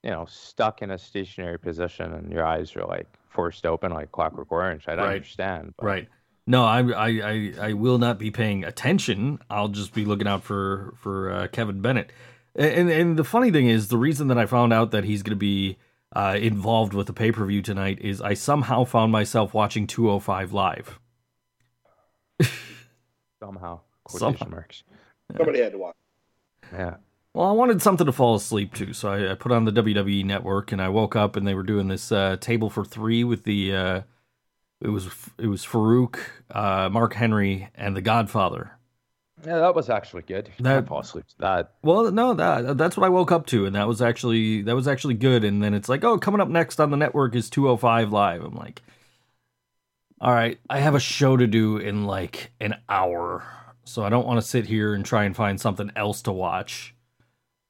you know, stuck in a stationary position and your eyes are like forced open like Clockwork Orange, I'd Right. understand. But right. No, I, I I I will not be paying attention. I'll just be looking out for for uh, Kevin Bennett. And and the funny thing is, the reason that I found out that he's gonna be uh, involved with the pay per view tonight is I somehow found myself watching 205 live. somehow, Somehow. marks. Somebody had to watch. Yeah. Well, I wanted something to fall asleep to, so I, I put on the WWE Network, and I woke up and they were doing this uh, table for three with the uh, it was it was Faarooq, uh, Mark Henry, and The Godfather. Yeah, that was actually good. That- fall that. Well, no, that that's what I woke up to, and that was actually that was actually good. And then it's like, oh, coming up next on the network is 205 live. I'm like, all right, I have a show to do in like an hour, so I don't want to sit here and try and find something else to watch.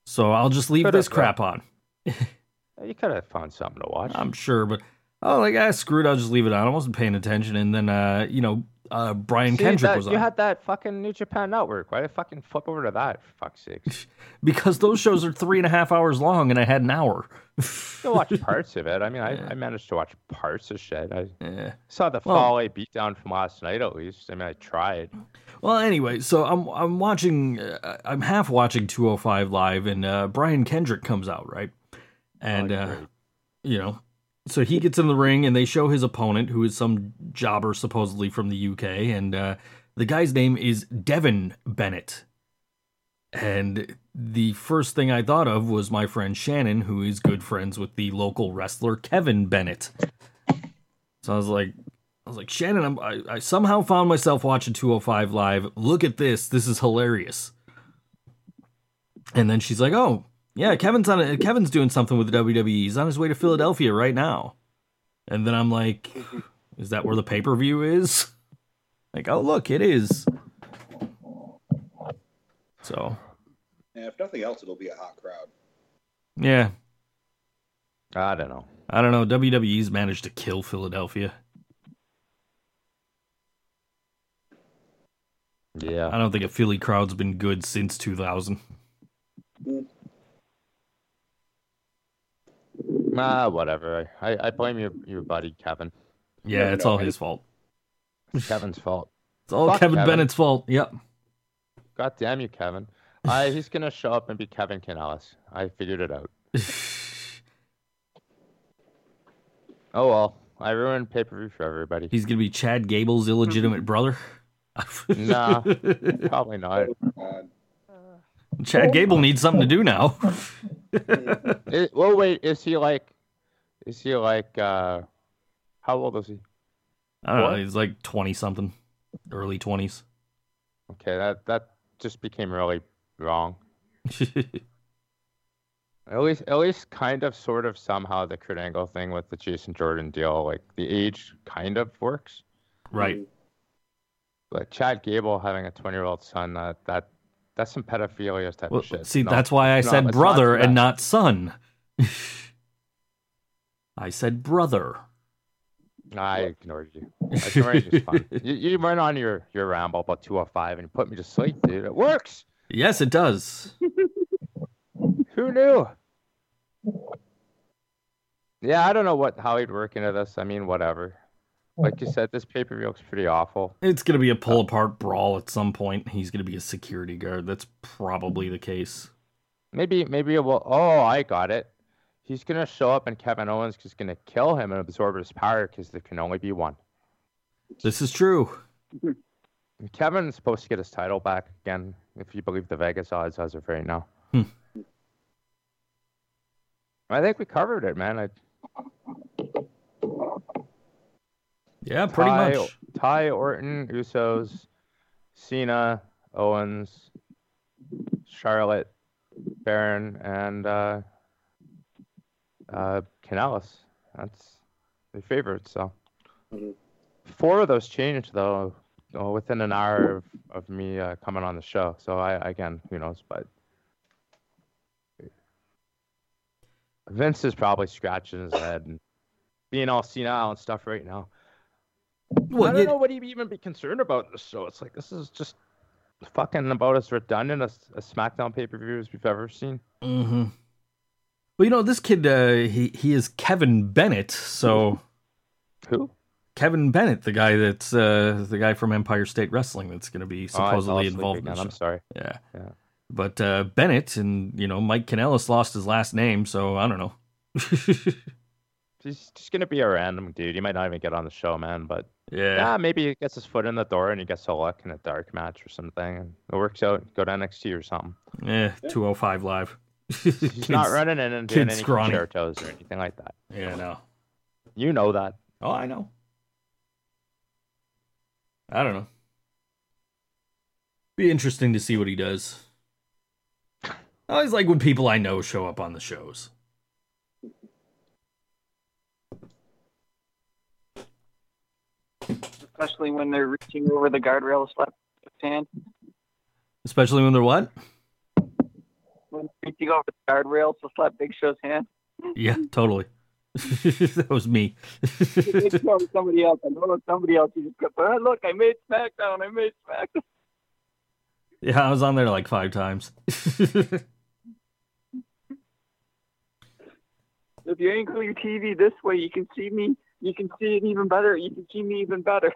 So I'll just leave Could've, this crap on. You could have found something to watch. I'm sure, but oh, like ah, screwed. I'll just leave it on. I wasn't paying attention, and then uh, you know, uh, Brian See, Kendrick that- was on You had that fucking New Japan Network. Why did I fucking flip over to that? For fuck's sakes. because those shows are three and a half hours long, and I had an hour. Still watch parts of it. I mean, I, I managed to watch parts of shit. I Yeah. saw the Well- Fale beatdown from last night at least. I mean, I tried. Well, anyway, so I'm I'm watching, uh, I'm half watching 205 live, and uh, Brian Kendrick comes out right, and Oh, uh, you know, so he gets in the ring, and they show his opponent, who is some jobber supposedly from the UK, and uh, the guy's name is Devin Bennett. And the first thing I thought of was my friend Shannon, who is good friends with the local wrestler Kevin Bennett. So I was like, I was like, Shannon, I, I somehow found myself watching 205 live. Look at this. This is hilarious. And then she's like, oh, yeah, Kevin's on a, Kevin's doing something with the WWE. He's on his way to Philadelphia right now. And then I'm like, is that where the pay per view is? Like, oh, look, it is. So, Yeah, if nothing else, it'll be a hot crowd. yeah, I don't know. I don't know. WWE's managed to kill Philadelphia. Yeah. I don't think a Philly crowd's been good since 2000. Mm. Ah, whatever. I, I blame your, your buddy Kevin. Yeah, it's all his fault. Kevin's fault. It's all Fuck Kevin, Kevin. Bennett's fault. Yep. God damn you, Kevin. I, he's gonna show up and be Kevin Kanellis. I figured it out. Oh well. I ruined pay per view for everybody. He's gonna be Chad Gable's illegitimate brother. Nah, probably not. Chad Gable needs something to do now. It, well, wait. Is he like? Is he like? uh How old is he? I don't know. He's like twenty something, early twenties. Okay, that that just became really wrong. At least, at least, kind of, sort of, somehow, the Kurt Angle thing with the Jason Jordan deal, like the age, kind of works. Right. But Chad Gable having a twenty-year-old son, that that that's some pedophilia type Well, of shit. see, No, that's why I not- said it's not brother and not son. I said brother. I ignored you. Ignoring you is fine. You, you went on your, your ramble about 205 and you put me to sleep, dude. It works. Yes, it does. Who knew? Yeah, I don't know what how he'd work into this. I mean, whatever. Like you said, this pay per view looks pretty awful. It's gonna be a pull apart brawl at some point. He's gonna be a security guard. That's probably the case. Maybe maybe it will. Oh, I got it. He's gonna show up and Kevin Owens is gonna kill him and absorb his power because there can only be one. This is true. Kevin's supposed to get his title back again, if you believe the Vegas odds as of right now. Hmm. I think we covered it, man. I, Yeah, pretty Tye, much. Tye Orton, Usos, Cena, Owens, Charlotte, Baron, and uh, uh, Kanellis. That's the favorites. So Mhm. four of those changed though within an hour of, of me uh, coming on the show. So I again, who knows, but. Vince is probably scratching his head and being all senile and stuff right now. I don't you- know what he'd even be concerned about in the show. It's like this is just fucking about as redundant as a SmackDown pay per view as we've ever seen. hmm Well, you know, this kid, uh, he he is Kevin Bennett. So Who? Kevin Bennett, the guy that's uh, the guy from Empire State Wrestling, that's going to be Oh, supposedly asleep involved in. I'm sorry. Yeah. Yeah. But uh, Bennett and you know Mike Kanellis lost his last name, so I don't know. He's just gonna be a random dude. He might not even get on the show, man. But yeah. yeah, maybe he gets his foot in the door and he gets a look in a dark match or something, and it works out. Go to NXT or something. Eh, 205 live. He's not running in and doing kid's any scrawny. concertos or anything like that. Yeah, no. You know that. Oh, I know. I don't know. Be interesting to see what he does. I always like when people I know show up on the shows. Especially when they're reaching over the guardrail to slap his hand. Especially when they're what? When they're reaching over the guardrail to slap Big Show's hand. Yeah, totally. that was me. Big Show was somebody else. I know it was somebody else. You just go, oh, look, I made SmackDown. I made SmackDown. yeah, I was on there like five times. If you angle your TV this way, you can see me. You can see it even better. You can see me even better.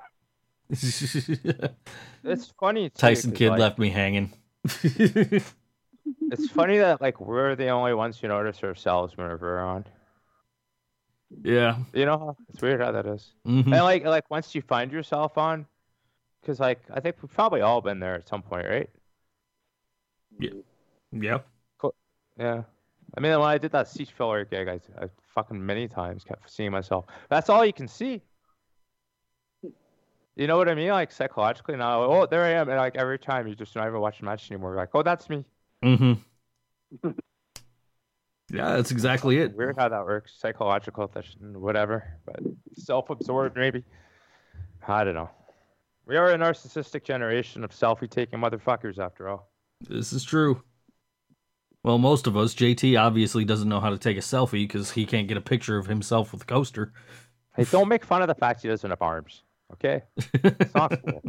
It's funny. Too, Tyson Kidd like, left me hanging. It's funny that like we're the only ones who notice ourselves whenever we're on. yeah. You know, it's weird how that is. Mhm. And like like once you find yourself on, because like I think we've probably all been there at some point, right? Yeah. Yeah. I mean, when I did that seat filler gig, I, I fucking many times kept seeing myself. That's all you can see. You know what I mean? Like psychologically now, oh, there I am. And like every time you just don't even watch the match anymore. You're like, oh, that's me. Mm-hmm. yeah, that's exactly it. Weird how that works. Psychological, whatever. But self-absorbed, maybe. I don't know. We are a narcissistic generation of selfie-taking motherfuckers, after all. This is true. Well, most of us. JT obviously doesn't know how to take a selfie because he can't get a picture of himself with a coaster. Hey, don't make fun of the fact he doesn't have arms. Okay, it's not cool.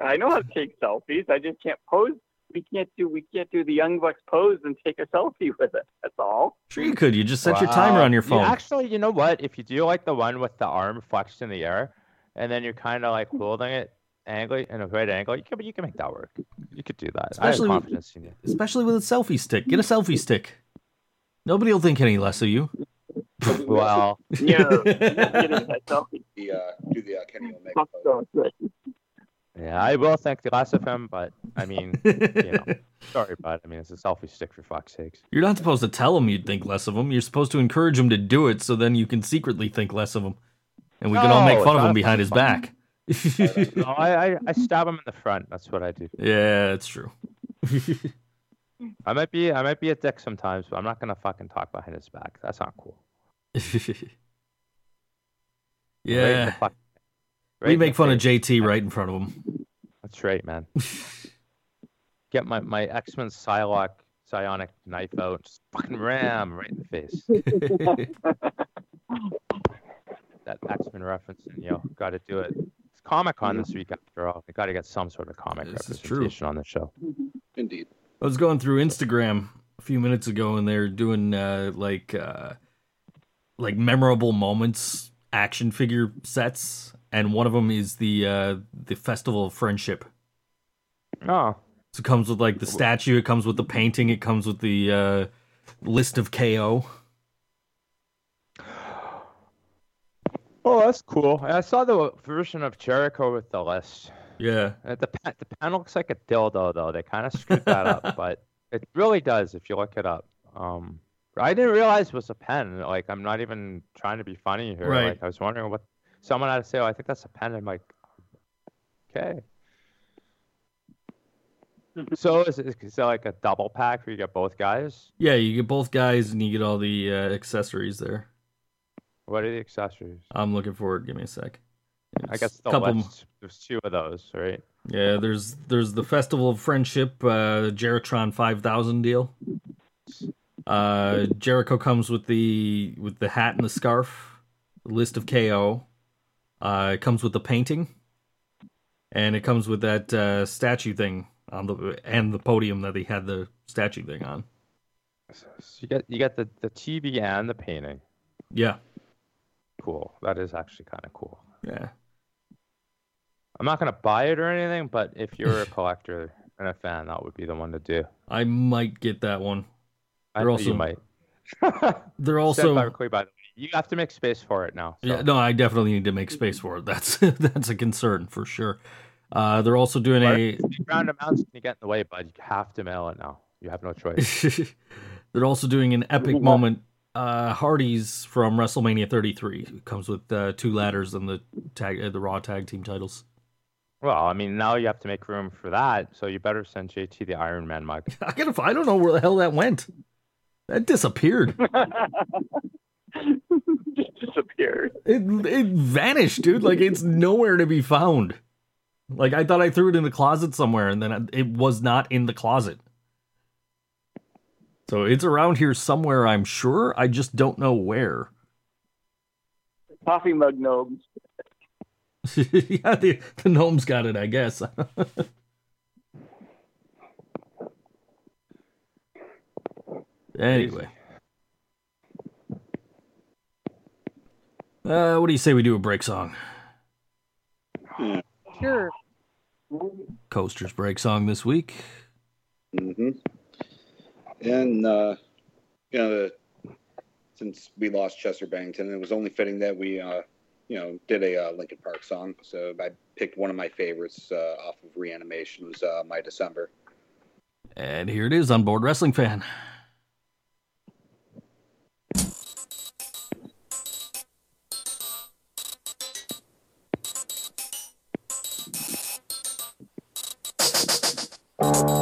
I know how to take selfies. I just can't pose. We can't do. We can't do the Young Bucks pose and take a selfie with it. That's all. Sure, you could. You just set your timer on your You phone. actually, you know what? If you do like the one with the arm flexed in the air, and then you're kind of like holding it angle in a right angle, you can you can make that work. You could do that. Especially I with- have confidence in you. Especially with a selfie stick. Get a selfie stick. Nobody will think any less of you. Well, Yeah. Get in that selfie. The, uh, do the uh, Kenny Omega Fuck pose. those. yeah, I will think less of him, but I mean, you know, sorry, but I mean, it's a selfie stick for fuck's sakes. You're not supposed to tell him you'd think less of him. You're supposed to encourage him to do it so then you can secretly think less of him. And we can all make fun of him behind his fun. back. No, I, I I stab him in the front. That's what I do. yeah, it's true. I might be I might be a dick sometimes, but I'm not gonna fucking talk behind his back. That's not cool. Right yeah. fuck- right we make fun of. JT right in front of him. That's right, man. Get my my X Men Psylocke psionic knife out, just fucking ram right in the face. that X Men reference, and you know, got to do it. It's Comic Con this week after all. We got to get some sort of comic This representation on the show. Indeed. I was going through Instagram a few minutes ago, and they're doing uh, like uh, like memorable moments action figure sets, and one of them is the uh, the Festival of Friendship. Oh, So it comes with like the statue, it comes with the painting, it comes with the uh, list of KO. oh, that's cool. I saw the version of Jericho with the list. Yeah, Uh, The pen, the pen looks like a dildo though. They kind of screwed that up, but it really does if you look it up. Um, I didn't realize it was a pen. Like I'm not even trying to be funny here. Right. Like I was wondering what someone had to say. Oh, I think that's a pen. I'm like, okay. so is it, is it like a double pack where you get both guys? yeah. You get both guys, and you get all the uh, accessories there. What are the accessories? I'm looking forward. Give me a sec. I guess the couple- list, there's two of those, right? Yeah, there's there's the Festival of Friendship, uh, Jeritron five thousand deal. Uh, Jericho comes with the with the hat and the scarf, list of KO. Uh, it comes with the painting, and it comes with that uh, statue thing on the and the podium that he had the statue thing on. So you get you get the the TV and the painting. Yeah, Cool. That is actually kind of cool. yeah. I'm not gonna buy it or anything, but if you're a collector and a fan, that would be the one to do. I might get that one. They're know also- you might. They're Also, also by the way, you have to make space for it now. So. Yeah, no, I definitely need to make space for it. That's that's a concern for sure. Uh, they're also doing a Big round amounts can get in the way, bud. You have to mail it now. You have no choice. they're also doing an epic moment. Uh, Hardy's from WrestleMania 33 It comes with uh, two ladders and the tag, uh, the Raw tag team titles. Well, I mean, now you have to make room for that, so you better send JT the Iron Man mug. I gotta, I don't know where the hell that went. That disappeared. Just disappeared. It it vanished, dude. Like it's nowhere to be found. Like I thought I threw it in the closet somewhere, and then it was not in the closet. So it's around here somewhere, I'm sure. I just don't know where. Coffee mug gnomes. yeah, the, the gnomes got it, I guess. anyway. Uh, what do you say we do a break song? Sure. Coaster's break song this week. Mm-hmm. And uh, you know, since we lost Chester Bennington, it was only fitting that we, uh, you know, did a uh, Linkin Park song. So I picked one of my favorites uh, off of Reanimation. Was uh, My December. And here it is on Board Wrestling Fan.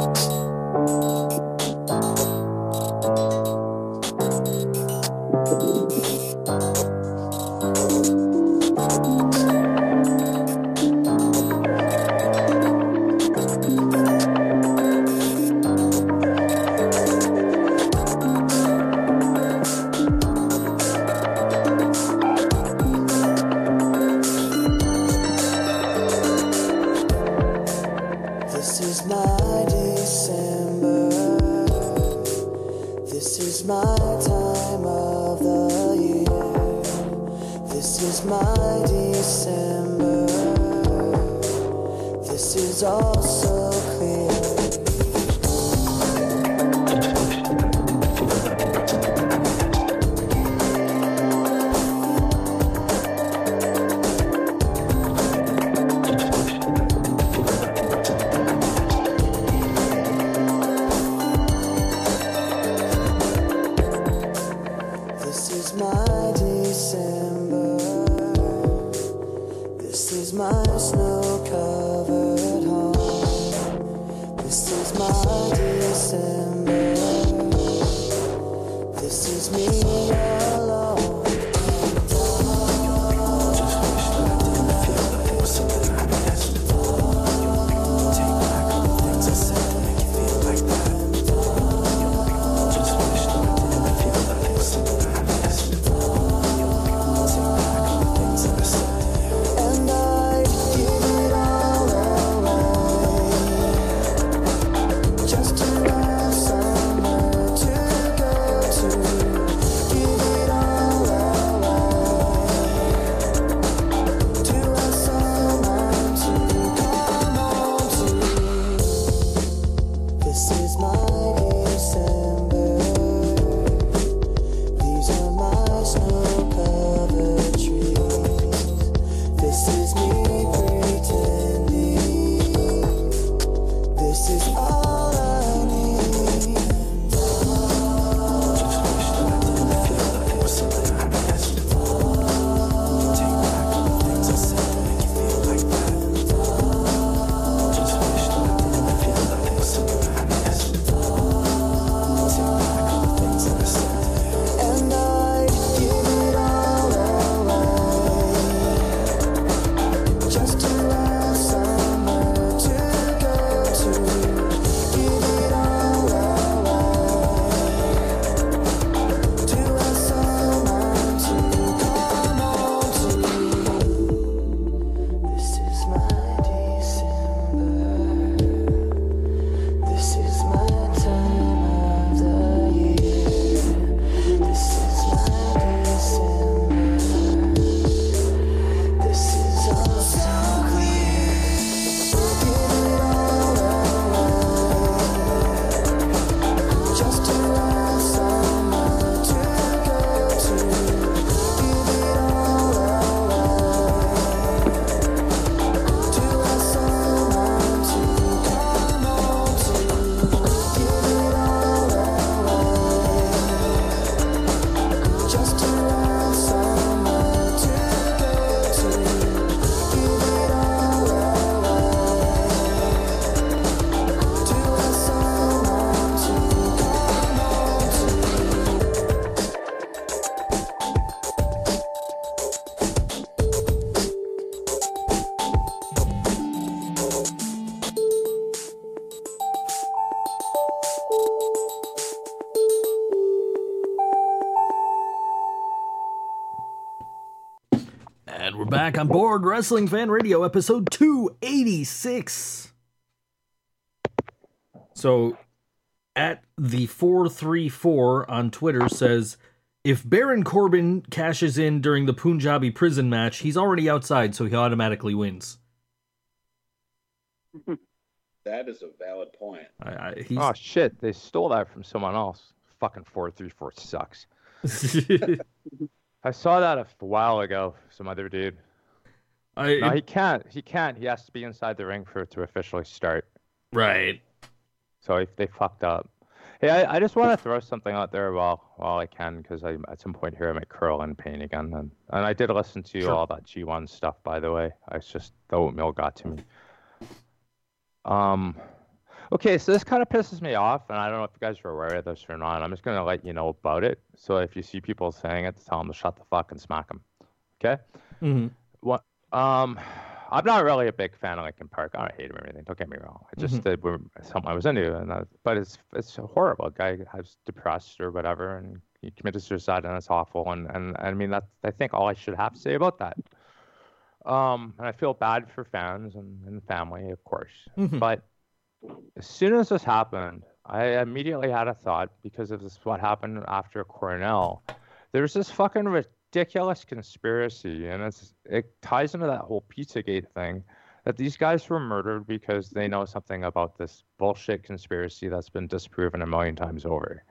back on board Wrestling Fan Radio, episode 286. So, at the 434 on Twitter says if Baron Corbin cashes in during the Punjabi prison match, he's already outside, so he automatically wins. That is a valid point. I, I, he's, Oh shit! They stole that from someone else. Fucking four three four sucks. I saw that a while ago. Some other dude. I, No, he can't. He can't. He has to be inside the ring for it to officially start. right. So if they fucked up. Hey, I, I just want to throw something out there while while I can because I at some point here I might curl in pain again. And and I did listen to Sure. all that G1 stuff by the way. I just the oatmeal got to me. Um, okay, so this kind of pisses me off, and I don't know if you guys are aware of this or not. I'm just gonna let you know about it. So if you see people saying it, tell them to shut the fuck and smack them. Okay. hmm What? Um, I'm not really a big fan of Linkin Park. I don't hate him or anything. Don't get me wrong. I just Mhm. did were something I was into, and that, but it's it's horrible. A Guy has depressed or whatever, and he committed suicide, and it's awful. And and I mean that's I think all I should have to say about that. Um, and I feel bad for fans and, and family, of course. Mhm. But as soon as this happened, I immediately had a thought because of this what happened after Cornell. There's this fucking ridiculous conspiracy, and it's it ties into that whole Pizzagate thing that these guys were murdered because they know something about this bullshit conspiracy that's been disproven a million times over.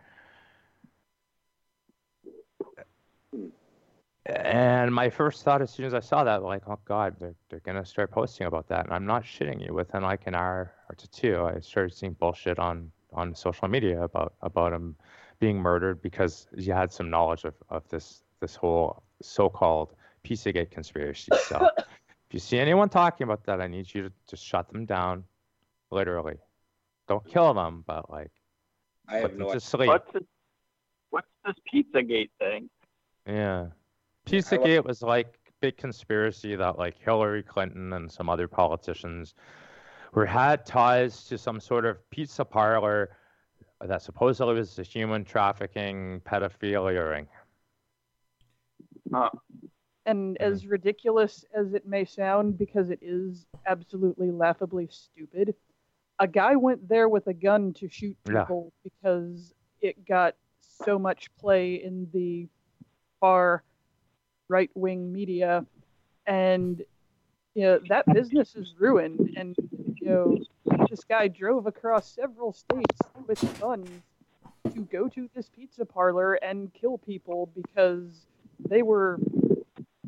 And my first thought as soon as I saw that, like, oh God, they're, they're going to start posting about that. And I'm not shitting you. Within like an hour or two, I started seeing bullshit on, on social media about, about him being murdered because he had some knowledge of, of this, this whole so-called Pizzagate conspiracy. So if you see anyone talking about that, I need you to just shut them down, literally. Don't kill them, but like, I have Put no them to sleep. What's this, what's this Pizzagate thing? Yeah. I like- Pizzagate was like big conspiracy that like Hillary Clinton and some other politicians were had ties to some sort of pizza parlor that supposedly was a human trafficking pedophilia ring. Huh. And as ridiculous as it may sound, because it is absolutely laughably stupid, a guy went there with a gun to shoot Yeah. people because it got so much play in the far right wing media. And you know, that business is ruined. And you know, this guy drove across several states with guns to go to this pizza parlor and kill people because they were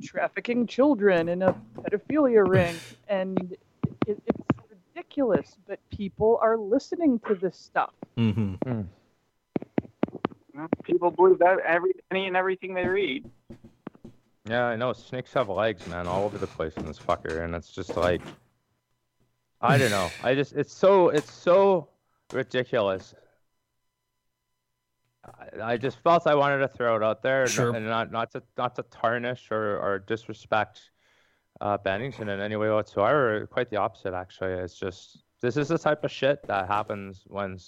trafficking children in a pedophilia ring, and it, it's ridiculous. But people are listening to this stuff. Mm-hmm. Well, People believe that every any and everything they read. Yeah, I know. Snakes have legs, man, all over the place in this fucker, and it's just like, I don't know. I just, it's so, it's so ridiculous. I, just felt I wanted to throw it out there, and- Sure. and not, not to, not to tarnish or, or disrespect uh, Bennington in any way whatsoever. Quite the opposite, actually. It's just, this is the type of shit that happens when,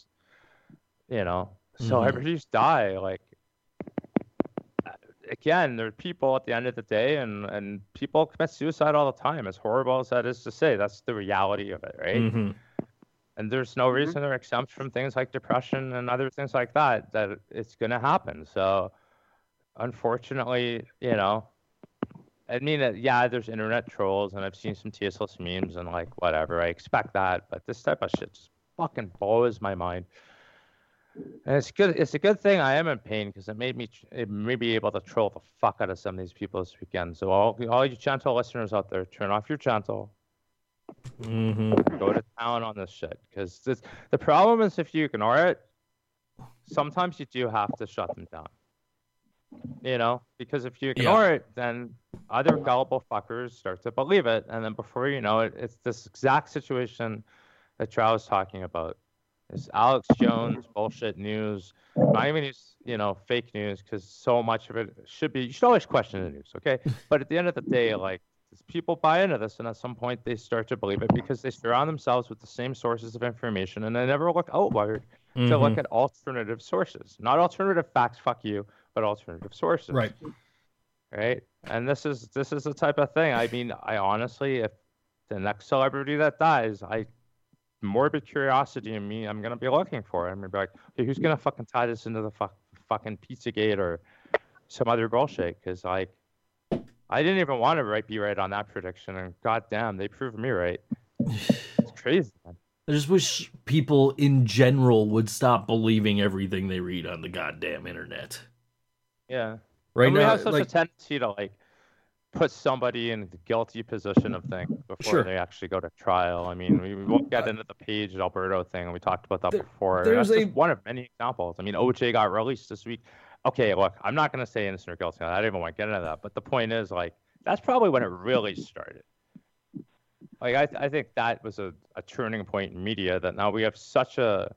you know, Mhm. celebrities die. Like, again, there are people at the end of the day, and and people commit suicide all the time. As horrible as that is to say, that's the reality of it, right? Mm-hmm. And there's no reason they're exempt from things like depression and other things like that. That it's gonna happen. So, unfortunately, you know, I mean, uh, yeah, there's internet trolls, and I've seen some tasteless memes and like whatever. I expect that, but this type of shit just fucking blows my mind. And it's good. It's a good thing I am in pain because it made me it made me able to troll the fuck out of some of these people this weekend. So all all you gentle listeners out there, turn off your gentle, Mm-hmm. go to town on this shit because the problem is if you ignore it, sometimes you do have to shut them down. You know, because if you ignore it, then other gullible fuckers start to believe it, and then before you know it, it's this exact situation that Trow was talking about. It's Alex Jones bullshit news, not even use you know fake news because so much of it should be. You should always question the news, okay? But at the end of the day, like people buy into this, and at some point they start to believe it because they surround themselves with the same sources of information, and they never look outward to Mm-hmm. look at alternative sources, not alternative facts. Fuck you, but alternative sources Right. right? And this is this is the type of thing. I mean, I honestly, if the next celebrity that dies, I morbid curiosity in me, I'm gonna be looking for. it. I'm gonna be like, hey, who's gonna fucking tie this into the fuck, fucking Pizzagate or some other bullshit? Because like, I didn't even want to right be right on that prediction, and goddamn, they proved me right. It's crazy, man. I just wish people in general would stop believing everything they read on the goddamn internet. Yeah. Right And we have such like, a tendency to like put somebody in the guilty position of things before Sure. they actually go to trial. I mean, we, we won't get into the Paige Alberto thing, and we talked about that There- before. there's That's a- just one of many examples. I mean, OJ got released this week. Okay, look, I'm not gonna say innocent or guilty. I don't even want to get into that. But the point is, like, that's probably when it really started. Like, I, I think that was a, a turning point in media that now we have such a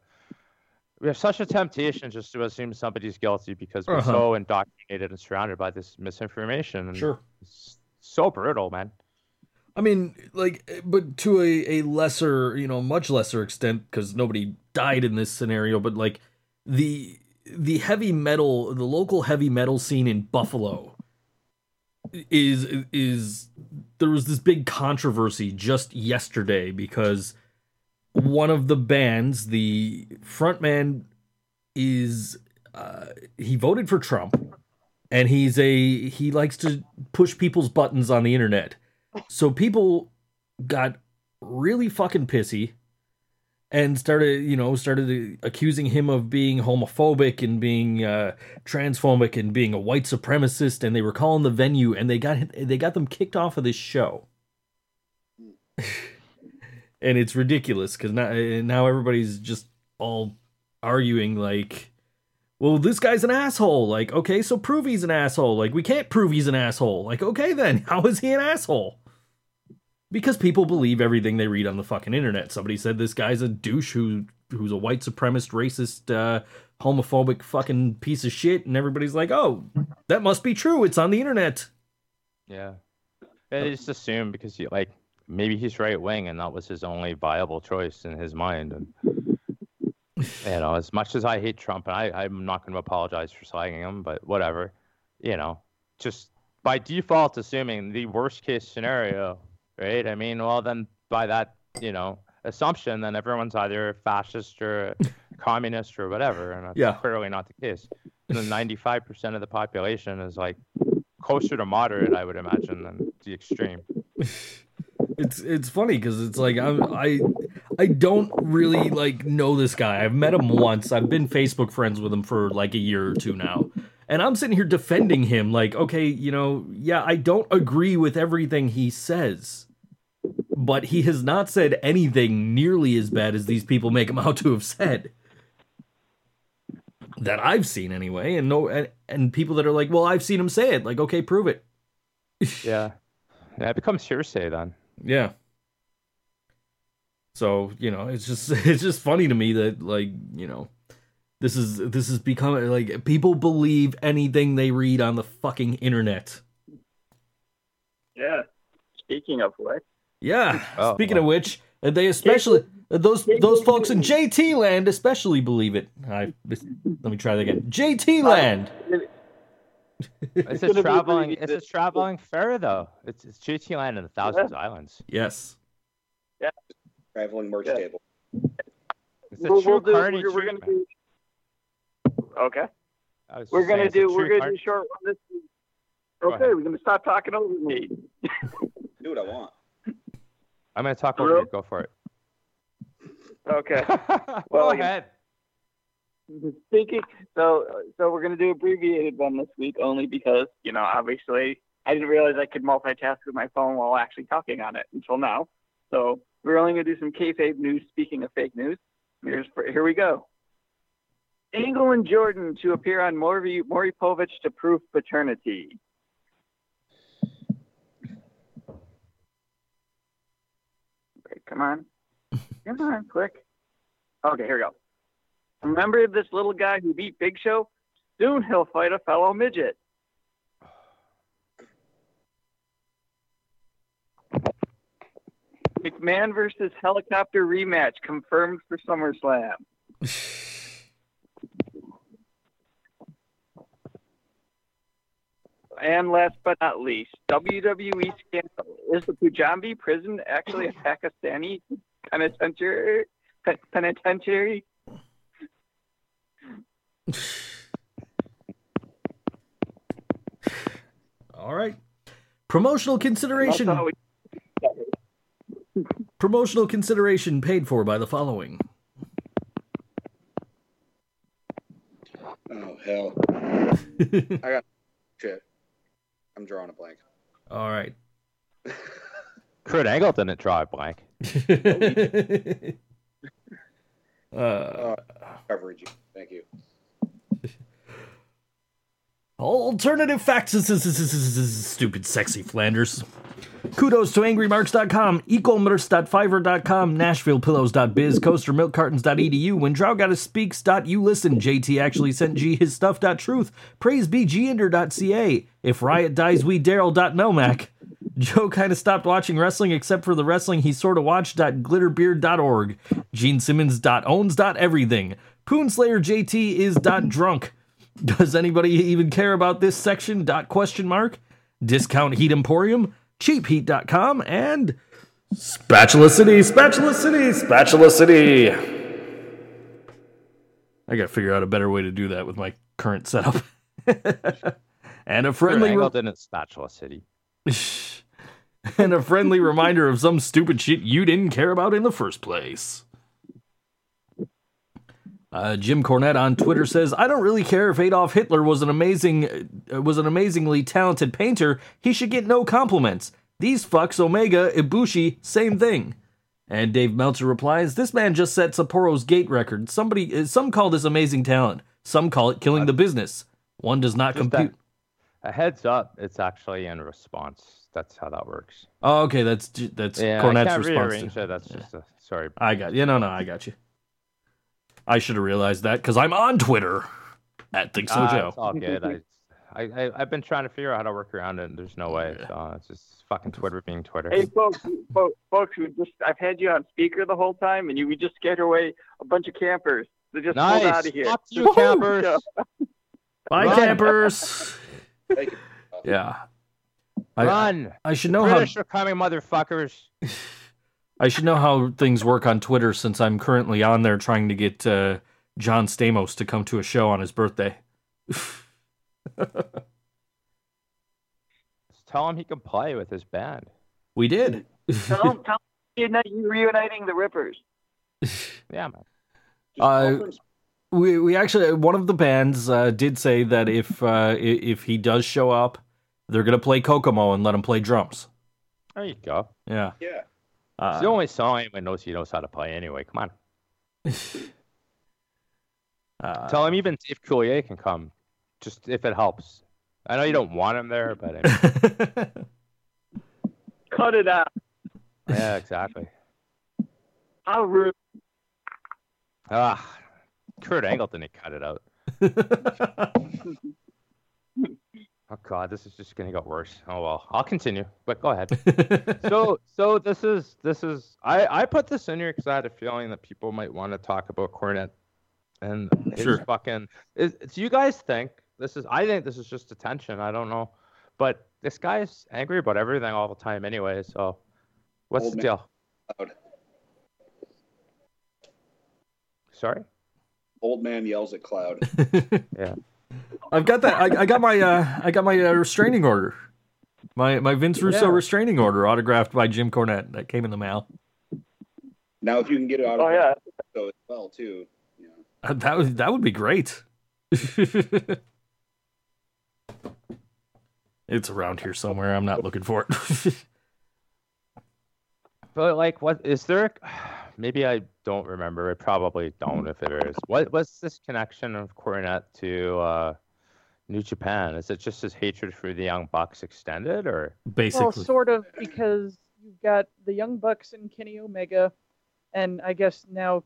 we have such a temptation just to assume somebody's guilty because we're Uh-huh. so indoctrinated and surrounded by this misinformation. And sure. it's so brutal, man. I mean, like, but to a, a lesser, you know, much lesser extent, because nobody died in this scenario. But like the the heavy metal, the local heavy metal scene in Buffalo is is there was this big controversy just yesterday because one of the bands, the frontman, is uh, he voted for Trump, and he's a he likes to push people's buttons on the internet. So people got really fucking pissy and started, you know, started accusing him of being homophobic and being uh, transphobic and being a white supremacist. And they were calling the venue, and they got they got them kicked off of this show. and it's ridiculous because now now everybody's just all arguing like. Well, this guy's an asshole. Like, okay, so prove he's an asshole. Like, we can't prove he's an asshole. Like, okay, then, how is he an asshole? Because people believe everything they read on the fucking internet. Somebody said this guy's a douche who who's a white supremacist, racist, uh, homophobic fucking piece of shit, and everybody's like, "Oh, that must be true. It's on the internet." Yeah. They just assume because like maybe he's right wing and that was his only viable choice in his mind. And you know, as much as I hate Trump and I, I'm not going to apologize for slagging him, but whatever. You know, just by default assuming the worst case scenario, right? I mean, well then by that, you know, assumption, then everyone's either fascist or communist or whatever, and that's Yeah. clearly not the case. And then 95% of the population is like closer to moderate, I would imagine, than the extreme. It's it's funny because it's like I I I don't really like know this guy. I've met him once. I've been Facebook friends with him for like a year or two now. And I'm sitting here defending him like, okay, you know, yeah, I don't agree with everything he says. But he has not said anything nearly as bad as these people make him out to have said. That I've seen anyway, and no and, and people that are like, well, I've seen him say it. Like, okay, prove it. Yeah. Yeah, it becomes hearsay then. Yeah. So you know, it's just it's just funny to me that like you know, this is this is becoming like people believe anything they read on the fucking internet. Yeah. Speaking of which, Yeah. Oh, Speaking wow. of which, uh, they especially uh, those those folks in JT land especially believe it. I let me try that again. JT land. It's gonna a traveling. really It's a traveling fair though. It's it's JT Land and the Thousand Islands. Yes. Yeah. Traveling merch Yeah. table. It's a we'll, true we'll do, we're, we're gonna do. Okay. We're gonna saying, do we're gonna Carney- do short one this week. Go Okay, we're gonna stop talking over me. Do what I want. I'm gonna talk For over you. Go for it. Okay. Well, Go ahead. Speaking, so so we're gonna do abbreviated one this week only because you know obviously I didn't realize I could multitask with my phone while actually talking on it until now. So we're only gonna do some kayfabe news. Speaking of fake news, here's here we go. Angle and Jordan to appear on Maury Maury Povich to prove paternity. Okay, come on, come on, quick. Okay, here we go. Remember this little guy who beat Big Show? Soon he'll fight a fellow midget. McMahon versus helicopter rematch confirmed for SummerSlam. And last but not least, WWE scandal. Is the Punjabi prison actually a Pakistani penitentiary? Penitentiary? All right. Promotional consideration. Promotional consideration paid for by the following. Oh hell. I got Shit. I'm drawing a blank. All right. Kurt Angle didn't draw a blank. uh, Coverage. Thank you. Alternative facts. Stupid, sexy Flanders. Kudos to angrymarks.com, equalmerce.fiverr.com, nashvillepillows.biz, coastermilkcartons.edu, when Drowgotta speaks.you listen, JT actually sent G his stuff.truth, praisebegender.ca, if Riot dies we Daryl.melmac, Joe kind of stopped watching wrestling except for the wrestling he sort of watched watched.glitterbeard.org, genesimmons.owns.everything, Poonslayer JT is drunk. Does anybody even care about this section? Dot question mark. Discount Heat Emporium, cheapheat.com, and Spatula City, Spatula City, Spatula City. I gotta figure out a better way to do that with my current setup. and a friendly Angle re- didn't spatula city. and a friendly reminder of some stupid shit you didn't care about in the first place. Uh, Jim Cornette on Twitter says, "I don't really care if Adolf Hitler was an amazing, uh, was an amazingly talented painter. He should get no compliments. These fucks, Omega, Ibushi, same thing." And Dave Meltzer replies, "This man just set Sapporo's gate record. Somebody, uh, some call this amazing talent. Some call it killing the business. One does not Just compute." A heads up, it's actually in response. That's how that works. Oh, okay, that's that's Yeah, Cornette's can't response. it. That's just a sorry. I got you. No, no, I got you. I should have realized that because I'm on Twitter at Think So Ah, Joe. It's all good. I, I, I, I've been trying to figure out how to work around it, and there's no way. So it's just fucking Twitter being Twitter. Hey, folks, folks, folks, we just I've had you on speaker the whole time, and you we just scared away a bunch of campers. They just pulled out of here. Fuck you, campers. Bye, Run. campers. Thank you. Yeah. I, Run. I should know how British are coming, motherfuckers. I should know how things work on Twitter since I'm currently on there trying to get uh, John Stamos to come to a show on his birthday. Just tell him he can play with his band. We did. tell them, tell them you're not- you're reuniting the Rippers. Yeah, man. Uh, We we actually one of the bands uh, did say that if uh, if he does show up, they're gonna play Kokomo and let him play drums. There you go. Yeah. Yeah. Uh, it's the only song anyone knows he knows how to play anyway. Come on. uh, Tell him even if Coulier can come, just if it helps. I know you don't want him there, but I mean, Cut it out. yeah, exactly. How rude. Ah, Kurt Angle didn't cut it out. Oh God, this is just gonna get worse. Oh well, I'll continue, but go ahead. so, so this is this is I I put this in here because I had a feeling that people might want to talk about Cornette, and his Sure. fucking. Is, do you guys think this is? I think this is just attention. I don't know, but this guy's angry about everything all the time anyway. So, what's Old the deal? loud. Sorry. Old man yells at cloud. Yeah. I've got that. I, I got my uh, I got my uh, restraining order. My my Vince Russo Yeah. restraining order autographed by Jim Cornette that came in the mail. Now, if you can get it out of Oh yeah. so as well too. You know. Uh, That would that would be great. it's around here somewhere. I'm not looking for it. But like, what is there? Maybe I don't remember. I probably don't. If it is, what what's this connection of Cornette to uh, New Japan? Is it just his hatred for the Young Bucks extended, or Basically, Well, sort of, because you've got the Young Bucks and Kenny Omega, and I guess now,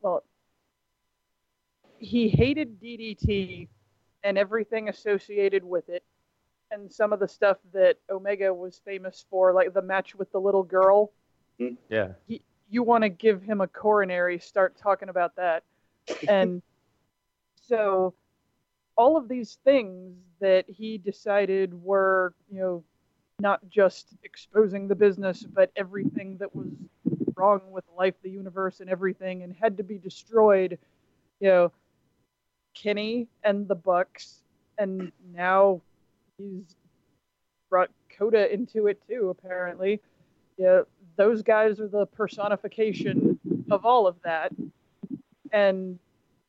well, he hated DDT and everything associated with it, and some of the stuff that Omega was famous for, like the match with the little girl. yeah? You want to give him a coronary, start talking about that. And so all of these things that he decided were, you know, not just exposing the business, but everything that was wrong with life, the universe, and everything, and had to be destroyed. You know, Kenny and the Bucks, and now he's brought Cody into it too. Apparently, yeah, those guys are the personification of all of that, and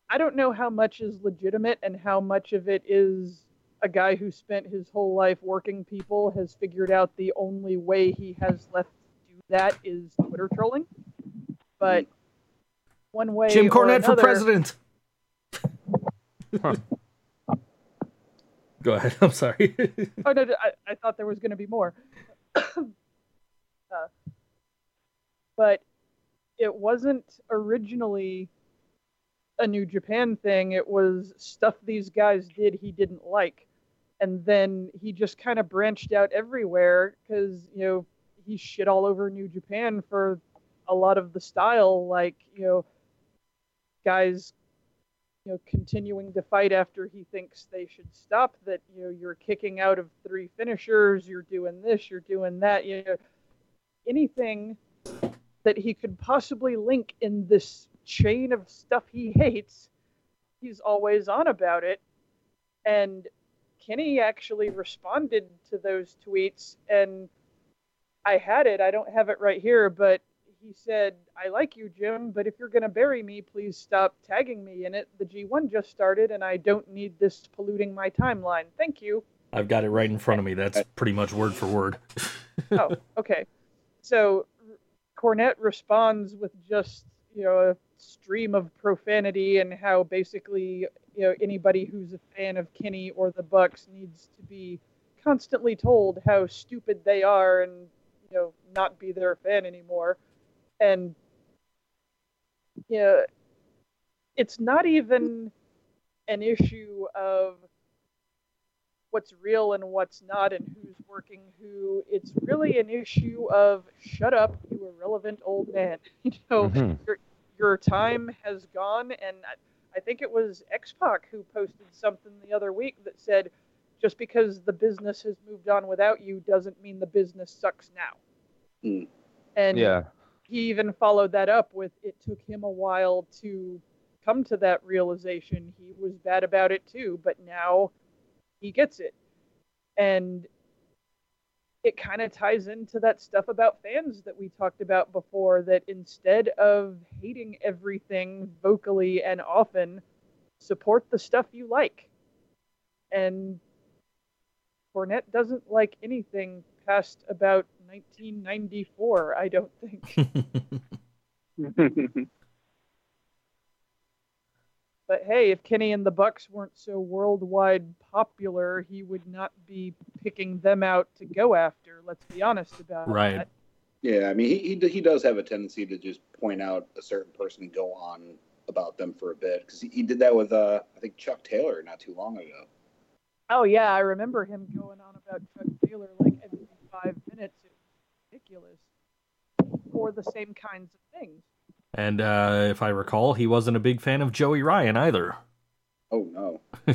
I don't know how much is legitimate and how much of it is a guy who spent his whole life working people has figured out the only way he has left to do that is Twitter trolling. But one way Jim or Cornette for another- president. Go ahead. I'm sorry. Oh no, no, I, I thought there was going to be more. but it wasn't originally a New Japan thing. It was stuff these guys did he didn't like, and then he just kind of branched out everywhere because you know he shit all over New Japan for a lot of the style, like you know guys you know continuing to fight after he thinks they should stop that you know you're kicking out of three finishers you're doing this you're doing that you know anything that he could possibly link in this chain of stuff he hates he's always on about it and kenny actually responded to those tweets and i had it i don't have it right here but he said, I like you, Jim, but if you're going to bury me, please stop tagging me in it. The G1 just started, and I don't need this polluting my timeline. Thank you. I've got it right in front of me. That's pretty much word for word. Oh, okay. So Cornette responds with just, you know, a stream of profanity and how basically, you know, anybody who's a fan of Kenny or the Bucks needs to be constantly told how stupid they are and, you know, not be their fan anymore. And, you know, it's not even an issue of what's real and what's not and who's working who. It's really an issue of shut up, you irrelevant old man. You know, Mhm. your your time has gone, and I, I think it was X Pac who posted something the other week that said, just because the business has moved on without you doesn't mean the business sucks now. Hmm. And Yeah. he even followed that up with it took him a while to come to that realization. He was bad about it too, but now he gets it. And it kind of ties into that stuff about fans that we talked about before that instead of hating everything vocally and often, support the stuff you like. And Cornette doesn't like anything past about 1994, I don't think. But hey, if Kenny and the Bucks weren't so worldwide popular, he would not be picking them out to go after. Let's be honest about Right. that. Yeah, I mean, he, he he does have a tendency to just point out a certain person and go on about them for a bit because he, he did that with uh I think Chuck Taylor not too long ago. Oh yeah, I remember him going on about Chuck Taylor like every five minutes. It was ridiculous. For the same kinds of things. And uh, if I recall, he wasn't a big fan of Joey Ryan either. Oh no,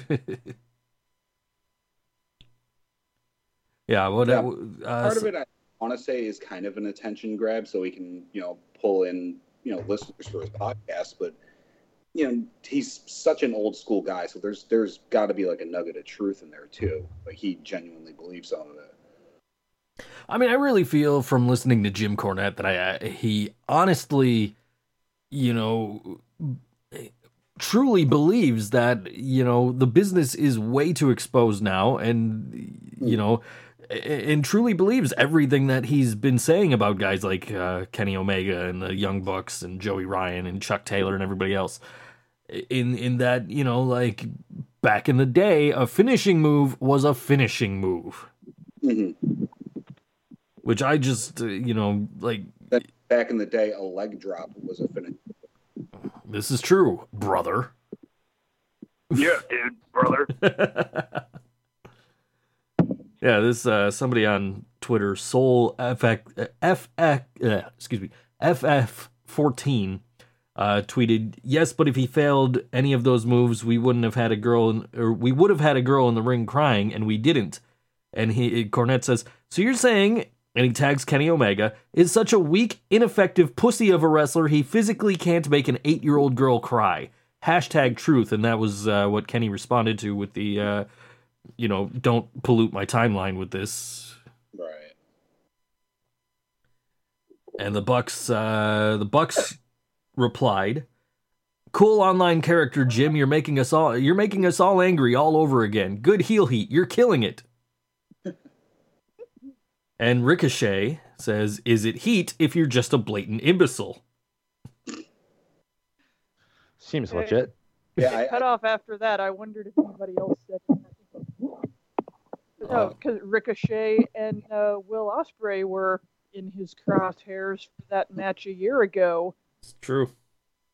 yeah, what? Yeah. Uh, part of it I want to say is kind of an attention grab so he can you know pull in you know listeners for his podcast, but you know he's such an old school guy, so there's there's got to be like a nugget of truth in there too. Like he genuinely believes some of it. I mean, I really feel from listening to Jim Cornette that I, I he honestly, you know, truly believes that you know the business is way too exposed now, and you know, and truly believes everything that he's been saying about guys like uh, Kenny Omega and the Young Bucks and Joey Ryan and Chuck Taylor and everybody else. In in that you know, like back in the day, a finishing move was a finishing move hmm which I just uh, you know like Back in the day, a leg drop was a finish. this is true, brother. yeah, dude, brother. yeah, this uh somebody on Twitter, Soul FX, FX uh, excuse me, FF14 uh tweeted, "Yes, but if he failed any of those moves, we wouldn't have had a girl in, or we would have had a girl in the ring crying and we didn't." And he Cornette says, "So you're saying and he tags Kenny Omega, is such a weak, ineffective pussy of a wrestler he physically can't make an eight year old girl cry. Hashtag truth. And that was uh, what Kenny responded to with the, uh, you know, don't pollute my timeline with this. Right. And the Bucks, uh, the Bucks replied, "Cool online character, Jim. You're making us all, you're making us all angry all over again. Good heel heat. You're killing it." And Ricochet says, "Is it heat if you're just a blatant imbecile?" Seems Yeah. legit. Yeah, I, Cut off after that. I wondered if anybody else said it. No, because Ricochet and uh, Will Ospreay were in his crosshairs for that match a year ago. It's true.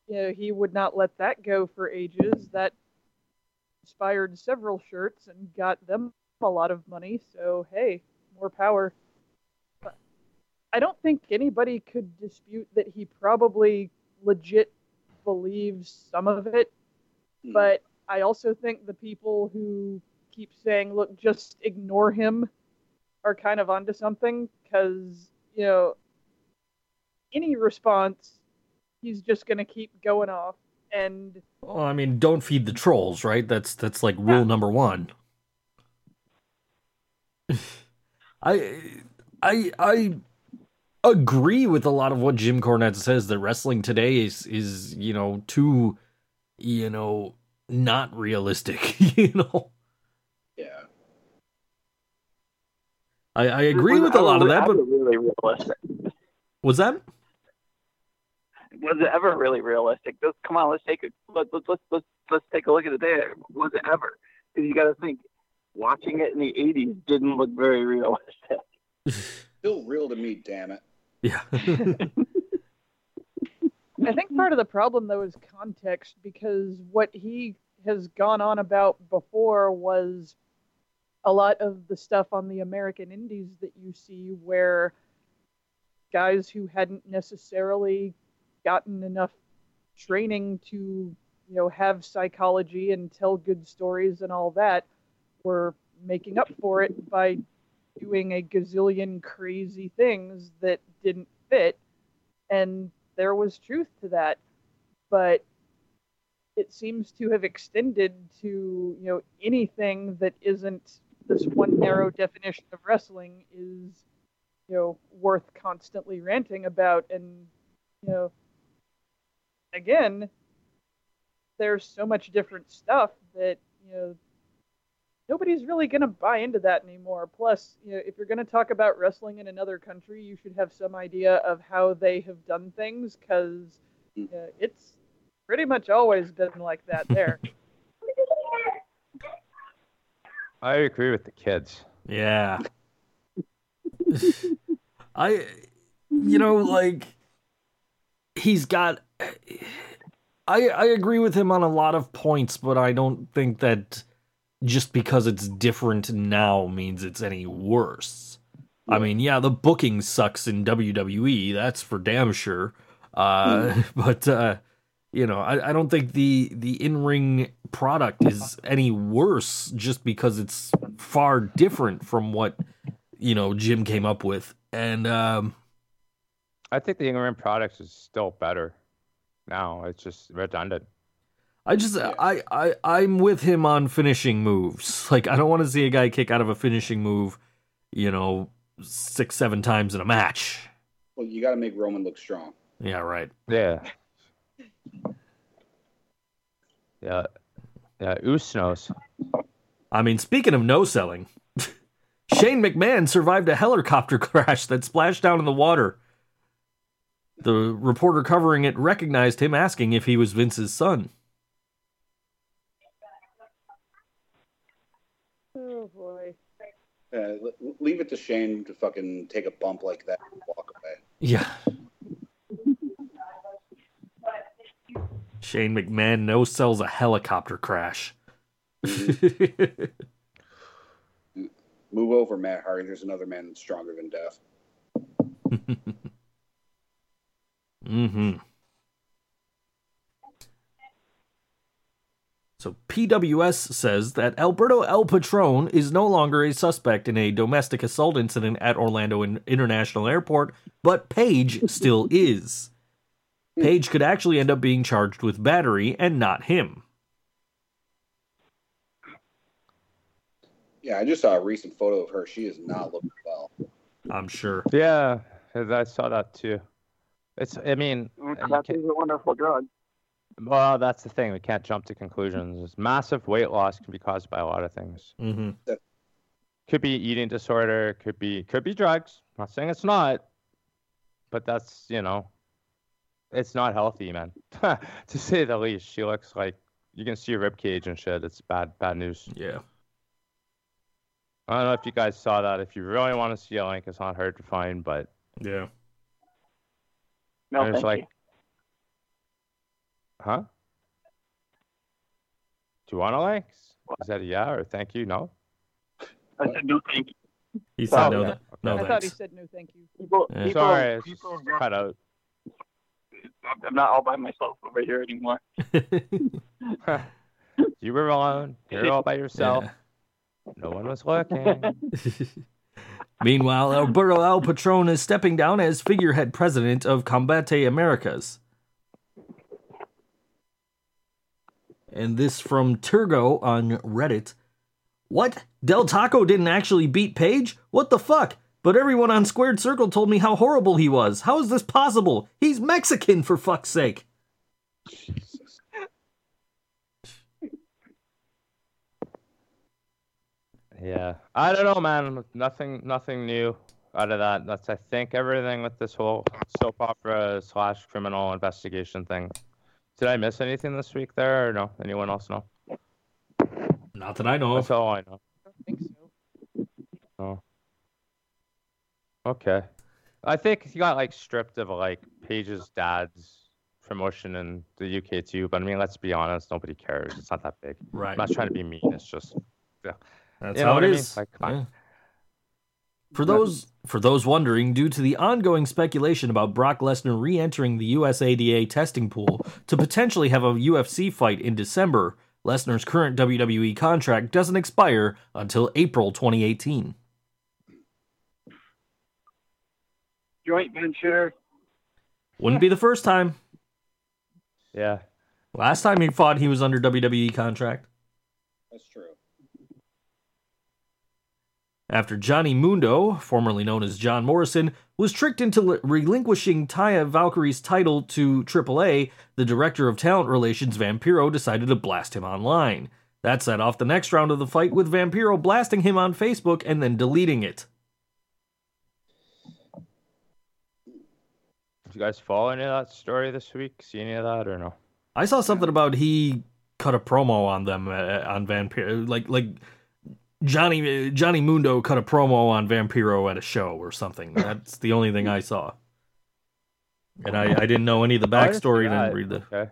You know, he would not let that go for ages. That inspired several shirts and got them a lot of money. So hey, more power. But I don't think anybody could dispute that he probably legit believes some of it. Hmm. But I also think the people who keep saying, "Look, just ignore him," are kind of onto something because you know any response, he's just gonna keep going off. And Well, I mean, don't feed the trolls, right? That's that's like rule Yeah. number one. I I I agree with a lot of what Jim Cornette says that wrestling today is is you know too you know not realistic. you know, yeah. I, I agree Was with a lot of that, but really realistic. was that? Was it ever really realistic? Just come on, let's take a let's let's let's let's, let's take a look at the data. Was it ever? Because you got to think, watching it in the '80s didn't look very realistic. Still real to me, damn it. Yeah. I think part of the problem though is context because what he has gone on about before was a lot of the stuff on the American Indies that you see where guys who hadn't necessarily gotten enough training to you know have psychology and tell good stories and all that were making up for it by doing a gazillion crazy things that didn't fit and there was truth to that. But it seems to have extended to you know anything that isn't this one narrow definition of wrestling is you know worth constantly ranting about. And you know again there's so much different stuff that you know nobody's really going to buy into that anymore plus you know if you're going to talk about wrestling in another country you should have some idea of how they have done things because uh, it's pretty much always been like that there I agree with the kids. Yeah. I, you know, like he's got. I I agree with him on a lot of points, but I don't think that just because it's different now means it's any worse. I mean, yeah, the booking sucks in WWE, that's for damn sure. Uh, but uh, you know, I, I don't think the the in ring product is any worse just because it's far different from what you know Jim came up with. And um, I think the in ring product is still better now. It's just redundant. I just I, I I'm with him on finishing moves. Like I don't want to see a guy kick out of a finishing move, you know, six seven times in a match. Well, you got to make Roman look strong. Yeah, right. Yeah. Yeah. Yeah. Usos. I mean, speaking of no selling, Shane McMahon survived a helicopter crash that splashed down in the water. The reporter covering it recognized him asking if he was Vince's son. oh boy Uh, leave it to Shane to fucking take a bump like that and walk away. Yeah. Shane McMahon no sells a helicopter crash. Move over, Matt Hardy. There's another man stronger than death. hmm So PWS says that Alberto El Patron is no longer a suspect in a domestic assault incident at Orlando International Airport, but Paige still is. Paige could actually end up being charged with battery and not him. Yeah, I just saw a recent photo of her. She is not looking well. I'm sure. Yeah, I saw that too. It's. I mean, mm, you That can't- is a wonderful drug. Well, that's the thing. We can't jump to conclusions. Massive weight loss can be caused by a lot of things. hmm Could be eating disorder. Could be could be drugs. I'm not saying it's not, but that's you know, it's not healthy, man. to say the least. She looks like you can see her rib cage and shit. It's bad bad news. Yeah. I don't know if you guys saw that. If you really want to see a link, it's not hard to find, but Yeah. No, there's thank like, you. Huh? Do you want a link? Is that a yeah or thank you? No. I said no, thank you. He said Oh, no. okay. th- no i thought he said no thank you People, Yeah. people, Sorry, people just have cut out. I'm not all by myself over here anymore. You were alone. You're all by yourself. Yeah. No one was looking. Meanwhile, Alberto El Patron is stepping down as figurehead president of Combate Americas. And this from Turgo on Reddit. What? Del Taco didn't actually beat Paige? What the fuck? But everyone on Squared Circle told me how horrible he was. How is this possible? He's Mexican, for fuck's sake. Yeah, I don't know, man. Nothing, nothing new out of that. That's I think everything with this whole soap opera slash criminal investigation thing. Did I miss anything this week there, or no? Anyone else know? Not that I know That's all I know. i don't think so Oh. Okay. I think he got like stripped of like Paige's dad's promotion in the UK too. But I mean, let's be honest, nobody cares. It's not that big. Right. I'm not trying to be mean. It's just Yeah. That's You know how what it I mean? is. Like, come on. Yeah. For those for those wondering, due to the ongoing speculation about Brock Lesnar re-entering the USADA testing pool to potentially have a UFC fight in December, Lesnar's current WWE contract doesn't expire until April 2018. Joint venture. Wouldn't be the first time. yeah. Last time he fought, he was under WWE contract. That's true. After Johnny Mundo, formerly known as John Morrison, was tricked into li- relinquishing Taya Valkyrie's title to AAA, the director of talent relations, Vampiro, decided to blast him online. That set off the next round of the fight, with Vampiro blasting him on Facebook and then deleting it. Did you guys follow any of that story this week? See any of that or no? I saw something about he cut a promo on them uh, on Vampiro, like like Johnny Johnny Mundo cut a promo on Vampiro at a show or something. That's the only thing I saw. And I, I didn't know any of the Oh, I didn't backstory. read the Okay.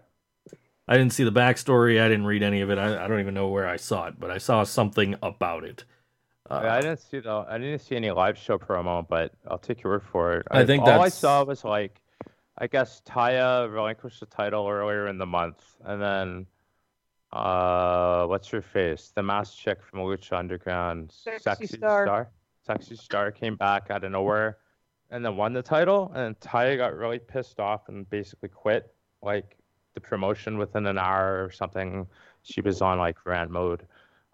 I didn't see the backstory. I didn't read any of it. I, I don't even know where I saw it, but I saw something about it. Uh, I didn't see the I didn't see any live show promo, but I'll take your word for it. I think all I saw was like, I guess Taya relinquished the title earlier in the month, and then, uh, what's her face? The masked chick from Lucha Underground, Sexy Star. Sexy Star came back out of nowhere, and then won the title. And Taya got really pissed off and basically quit, like the promotion within an hour or something. She was on like rant mode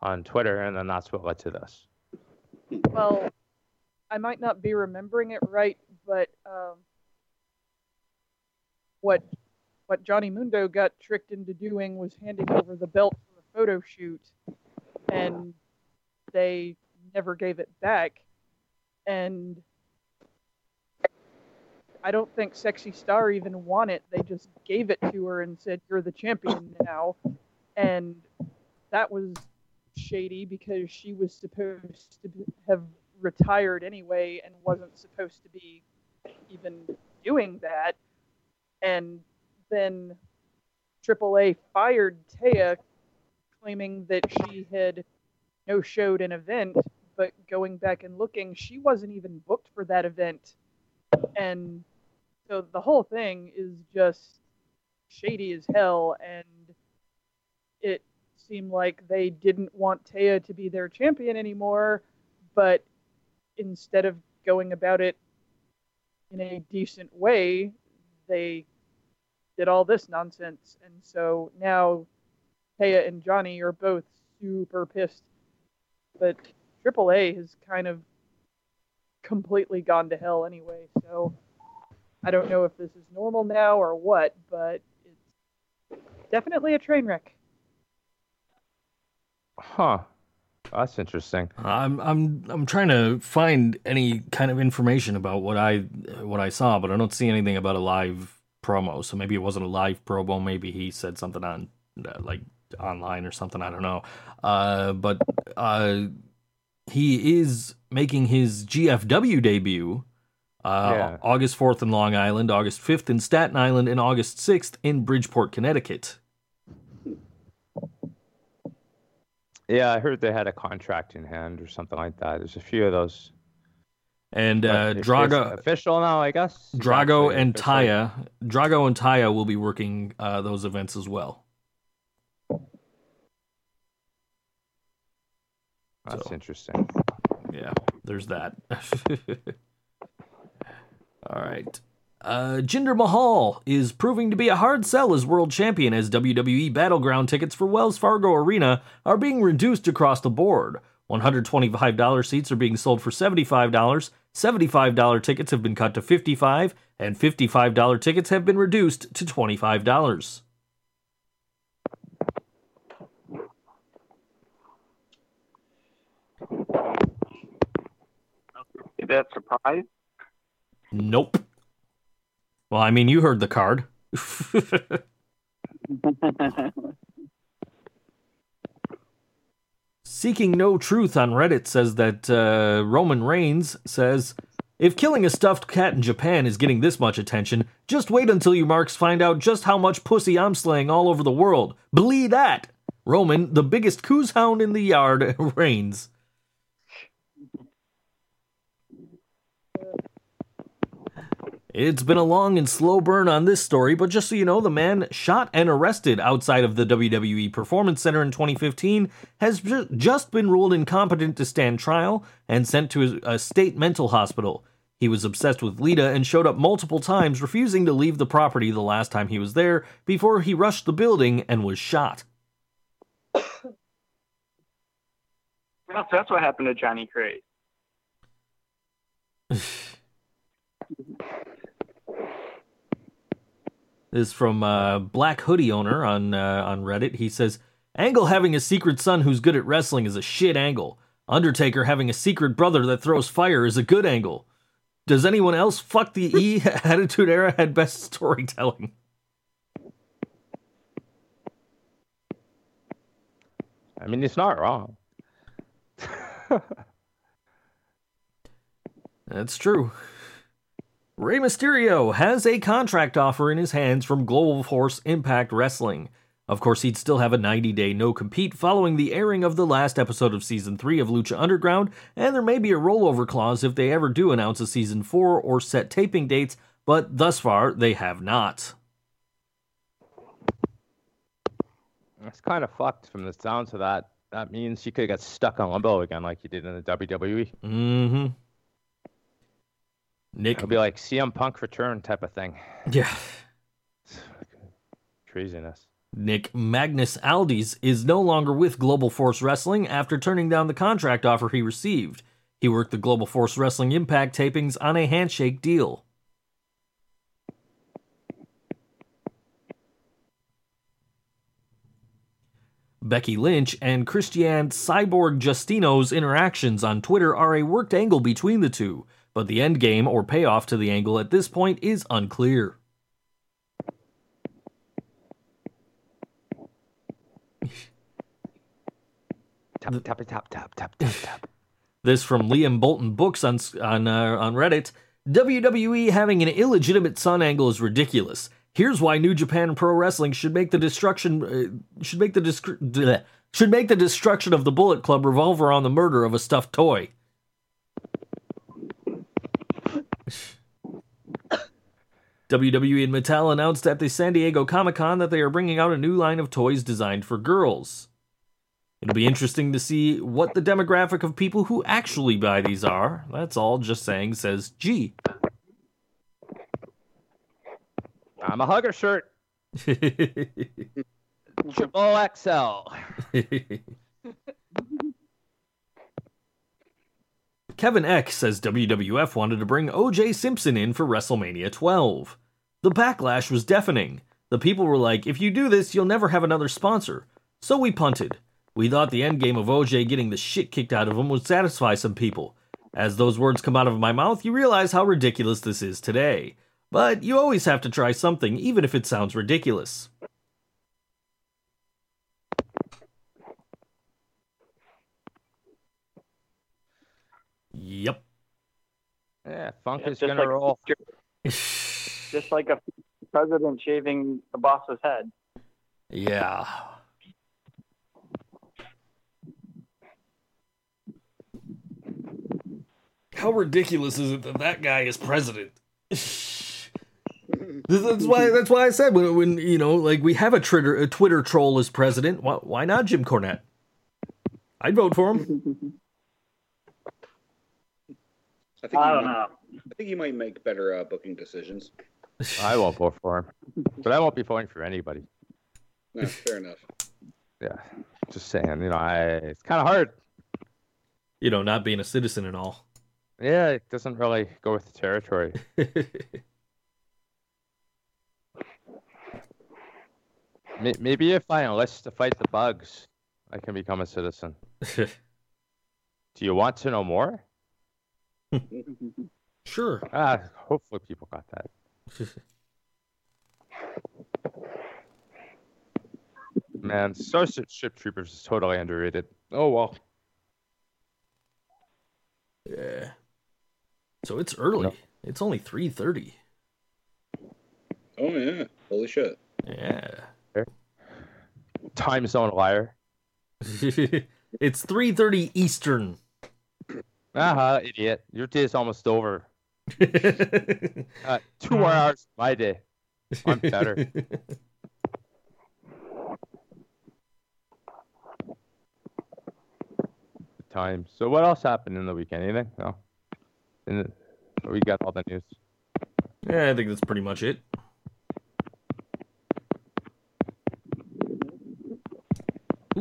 on Twitter, and then that's what led to this. Well, I might not be remembering it right, but um, what what Johnny Mundo got tricked into doing was handing over the belt for a photo shoot, and they never gave it back. And I don't think Sexy Star even won it. They just gave it to her and said, "You're the champion now," and that was shady because she was supposed to have retired anyway and wasn't supposed to be even doing that. And then AAA fired Taya, claiming that she had no showed an event. But going back and looking, she wasn't even booked for that event. And so the whole thing is just shady as hell. And it seemed like they didn't want Taya to be their champion anymore, but instead of going about it in a decent way, they did all this nonsense. And so now Taya and Johnny are both super pissed. But AAA has kind of completely gone to hell anyway. So I don't know if this is normal now or what, but it's definitely a train wreck. Huh. That's interesting. I'm I'm I'm trying to find any kind of information about what I what I saw, but I don't see anything about a live promo. So maybe it wasn't a live promo. Maybe he said something on uh, like online or something. I don't know. Uh, but uh, he is making his GFW debut. Uh, Yeah. August 4th in Long Island, August 5th in Staten Island, and August 6th in Bridgeport, Connecticut. Yeah, I heard they had a contract in hand or something like that. There's a few of those. And uh, Drago, official now, I guess. Drago and official. Taya, Drago and Taya will be working uh, those events as well. That's So. interesting. Yeah, there's that. All right. Uh, Jinder Mahal is proving to be a hard sell as world champion as WWE Battleground tickets for Wells Fargo Arena are being reduced across the board. $125 seats are being sold for $75, $75 tickets have been cut to 55, and $55 tickets have been reduced to $25. Is that surprise? Nope. Well, I mean, you heard the card. Seeking No Truth on Reddit says that uh, Roman Reigns says, If killing a stuffed cat in Japan is getting this much attention, just wait until you marks find out just how much pussy I'm slaying all over the world. Believe that! Roman, the biggest coos hound in the yard, reigns. It's been a long and slow burn on this story, but just so you know, the man shot and arrested outside of the WWE Performance Center in 2015 has just been ruled incompetent to stand trial and sent to a state mental hospital. He was obsessed with Lita and showed up multiple times, refusing to leave the property the last time he was there before he rushed the building and was shot. That's, that's what happened to Johnny Craze. This is from uh, Black Hoodie owner on uh, on Reddit. He says, "Angle having a secret son who's good at wrestling is a shit angle. Undertaker having a secret brother that throws fire is a good angle. Does anyone else fuck the E Attitude Era had best storytelling? I mean, it's not wrong. That's true. Rey Mysterio has a contract offer in his hands from Global Force Impact Wrestling. Of course, he'd still have a 90 day no compete following the airing of the last episode of Season 3 of Lucha Underground, and there may be a rollover clause if they ever do announce a Season 4 or set taping dates, but thus far they have not. That's kind of fucked from the sounds of that. That means he could get stuck on limbo again, like he did in the WWE. Mm hmm. Nick. It'll be like CM Punk return type of thing. Yeah. Craziness. Nick Magnus Aldis is no longer with Global Force Wrestling after turning down the contract offer he received. He worked the Global Force Wrestling Impact tapings on a handshake deal. Becky Lynch and Cristiane Cyborg Justino's interactions on Twitter are a worked angle between the two, but the end game or payoff to the angle at this point is unclear. Tap, tap, tap, tap, tap, tap, tap. This from Liam Bolton Books on on uh, on Reddit. WWE having an illegitimate son angle is ridiculous. Here's why New Japan Pro Wrestling should make the destruction uh, should make the bleh, should make the destruction of the Bullet Club revolve around the murder of a stuffed toy. WWE and Mattel announced at the San Diego Comic Con that they are bringing out a new line of toys designed for girls. It'll be interesting to see what the demographic of people who actually buy these are. That's all just saying, says G. I'm a hugger shirt. Triple XL. Kevin Eck says WWF wanted to bring OJ Simpson in for WrestleMania 12. The backlash was deafening. The people were like, if you do this, you'll never have another sponsor. So we punted. We thought the end game of OJ getting the shit kicked out of him would satisfy some people. As those words come out of my mouth, you realize how ridiculous this is today. But you always have to try something, even if it sounds ridiculous. Yep. Yeah, Funk Yeah, is just gonna like- roll. Just like a president shaving the boss's head. Yeah. How ridiculous is it that that guy is president? that's why. That's why I said when, when you know, like we have a Twitter a Twitter troll as president. Why, why not Jim Cornette? I'd vote for him. I think I don't might, know. I think he might make better uh, booking decisions. I won't vote for him, but I won't be voting for anybody. No, fair enough. Yeah, just saying. You know, I it's kind of hard. You know, not being a citizen and all. Yeah, it doesn't really go with the territory. Maybe if I enlist to fight the bugs, I can become a citizen. Do you want to know more? Sure. Ah, hopefully people got that. Man, Starship Ship Troopers is totally underrated. Oh well. Yeah. So it's early. No. It's only three thirty. Oh yeah. Holy shit. Yeah. Time zone liar. it's three thirty Eastern. Aha, idiot. Your day is almost over. Uh, two more hours of my day. I'm better. Time. So what else happened in the weekend? Anything? No. The, we got all the news. yeah, I think that's pretty much it.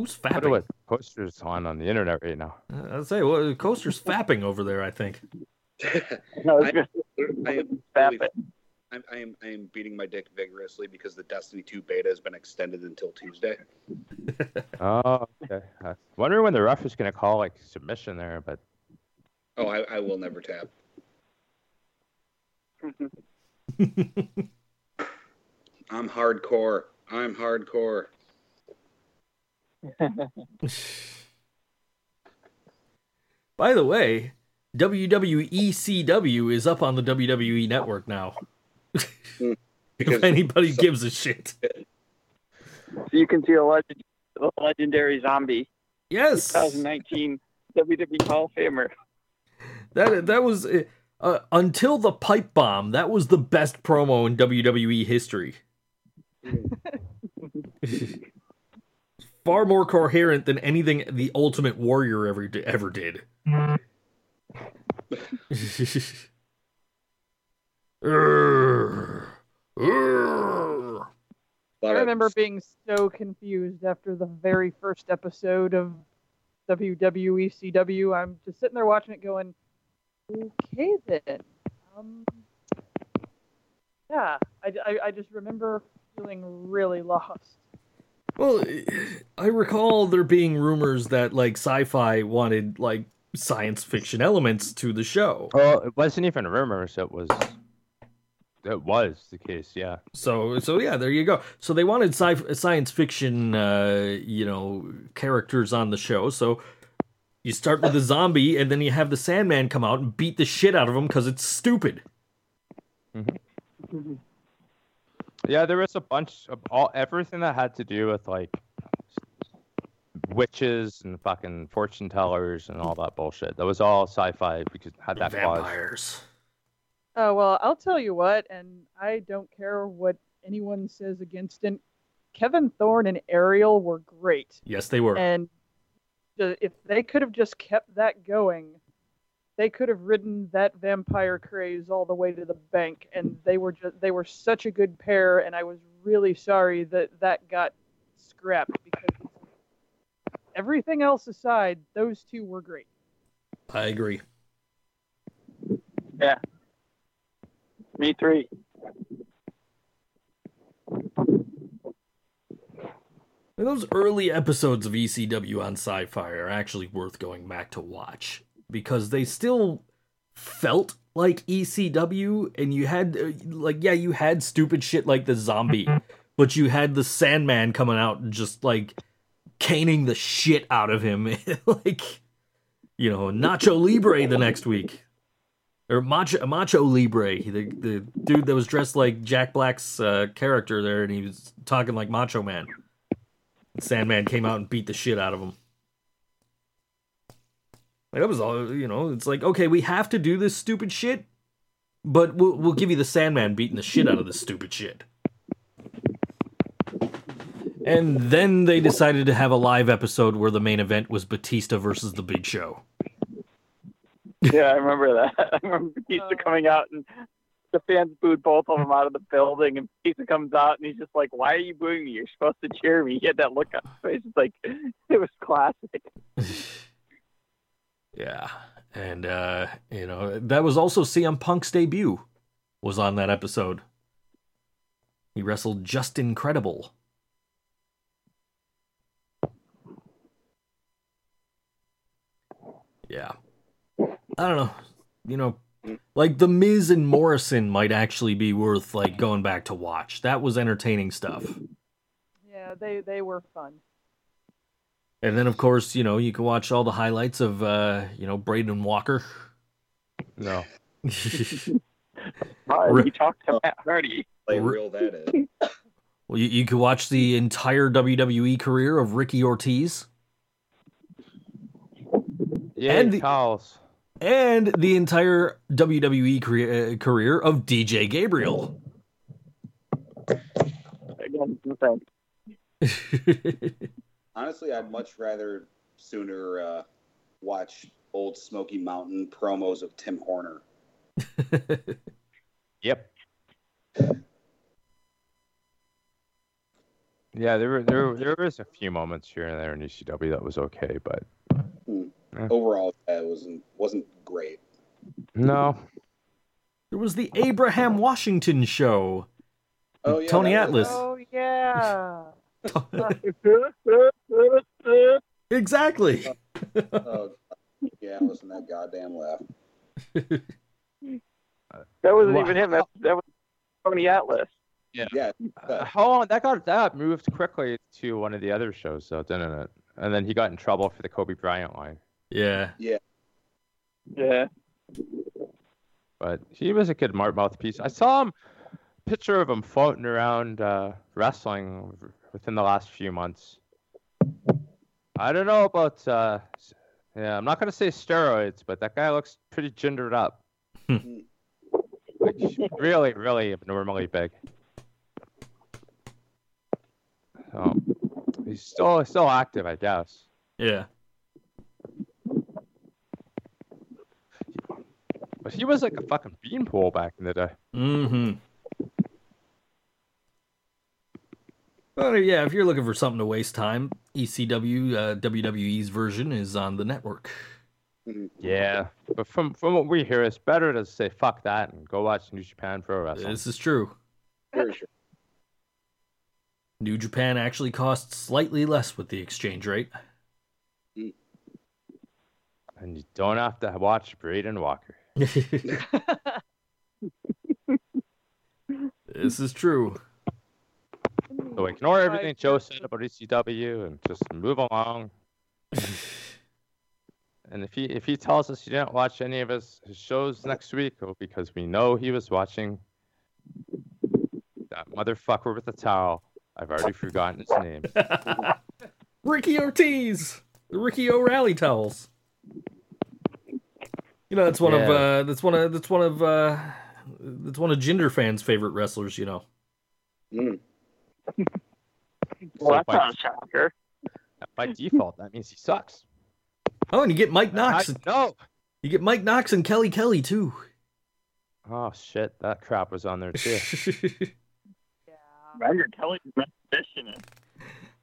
Who's I wonder fapping? what posters on on the internet right now. Uh, I'd say well, Coaster's fapping over there. I think. No, I- it's I am Fap really- it. I'm, I am I am beating my dick vigorously because the Destiny 2 beta has been extended until Tuesday. Oh, okay. I was wondering when the ref is gonna call like submission there, but Oh, I, I will never tap. I'm hardcore. I'm hardcore. By the way, WWE CW is up on the WWE network now. if Because anybody so- gives a shit. So you can see a legend, a legendary zombie, Yes. 2019 WWE Hall of Famer. That that was uh, uh, until the pipe bomb. That was the best promo in WWE history. Far more coherent than anything the Ultimate Warrior ever ever did. Urgh. Urgh. a lot I remember being so confused after the very first episode of WWE CW. I'm just sitting there watching it going, okay then. Um, yeah, I, I, I just remember feeling really lost. Well, I recall there being rumors that like sci-fi wanted like science fiction elements to the show. well, it wasn't even rumors. It was. It was the case. Yeah. So so yeah, there you go. So they wanted sci- science fiction uh, you know, characters on the show. So you start with the zombie and then you have the Sandman come out and beat the shit out of him cuz it's stupid. Yeah, there was a bunch of all everything that had to do with like witches and fucking fortune tellers and all that bullshit. That was all sci-fi because had that clause. Vampires. Oh, well, I'll tell you what, and I don't care what anyone says against it. Kevin Thorn and Ariel were great. Yes, they were. And if they could have just kept that going, they could have ridden that vampire craze all the way to the bank. And they were just they were such a good pair. And I was really sorry that that got scrapped because everything else aside, those two were great. I agree. Yeah me three. Those early episodes of ECW on Sci-Fi are actually worth going back to watch because they still felt like ECW, and you had uh, like yeah, you had stupid shit like the zombie, but you had the Sandman coming out and just like caning the shit out of him, like you know Nacho Libre the next week. Or Macho, Macho Libre, the the dude that was dressed like Jack Black's uh, character there, and he was talking like Macho Man. Sandman came out and beat the shit out of him. Like, that was all, you know. It's like, okay, we have to do this stupid shit, but we'll, we'll give you the Sandman beating the shit out of this stupid shit. And then they decided to have a live episode where the main event was Batista versus the Big Show. Yeah, I remember that. I remember Batista oh. coming out and the fans booed both of them out of the building, and Batista comes out and he's just like, "Why are you booing me? You're supposed to cheer me." He had that look on his face. It's like it was classic. Yeah. And uh, you know, that was also CM Punk's debut was on that episode. He wrestled Justin Credible. Yeah. I don't know. You know, like The Miz and Morrison might actually be worth like going back to watch. That was entertaining stuff. Yeah, they they were fun. And then of course, you know, you can watch all the highlights of uh, you know, Braden Walker. No. Right, Re- talked to Matt Hardy. Play Re- real that is. well, you, you could watch the entire WWE career of Ricky Ortiz Yeah, And the- towels. and the entire WWE career, uh, career of DJ Gabriel. Again, no thanks. Honestly, I'd um, much rather sooner uh, watch old Smoky Mountain promos of Tim Horner. Yep. Yeah, there were there there was a few moments here and there in ECW that was okay, but hmm. eh. Overall, that wasn't wasn't great. no. there was the Abraham Washington show. Oh yeah, Tony that was- Atlas. Oh yeah. Exactly. Oh, yeah, listen to that goddamn laugh. That wasn't Wow. even him. That, that was Tony Atlas. Yeah, Uh, how long that got that moved quickly to one of the other shows though, didn't it? And then he got in trouble for the Kobe Bryant line. Yeah. Yeah. Yeah. But he was a good mar- mouthpiece. I saw him picture of him floating around uh, wrestling within the last few months. I don't know about uh, yeah, I'm not gonna say steroids, but that guy looks pretty gendered up. like really, really abnormally big. So he's still still active, I guess. Yeah. But he was like a fucking beanpole back in the day. Mm-hmm. Well, yeah, if you're looking for something to waste time, ECW, uh, WWE's version is on the network. Yeah, but from from what we hear, it's better to say fuck that and go watch New Japan Pro Wrestling. This is true. very sure. New Japan actually costs slightly less with the exchange rate. And you don't have to watch Braden Walker. this is true. So ignore everything Joe said about ECW and just move along. and if he if he tells us he didn't watch any of his, his shows next week, well, because we know he was watching that motherfucker with the towel. I've already forgotten his name. Ricky Ortiz, the Ricky O'Reilly towels. You know, that's one of uh, that's one of that's one of uh, that's one of Jinder fans' favorite wrestlers. You know. Mm. Well, that's by, not a shocker. by default, that means he sucks. Oh, and you get Mike Knox. I, no. You get Mike Knox and Kelly Kelly too. Oh shit, that crap was on there too. Yeah. Roger Kelly's an exhibitionist.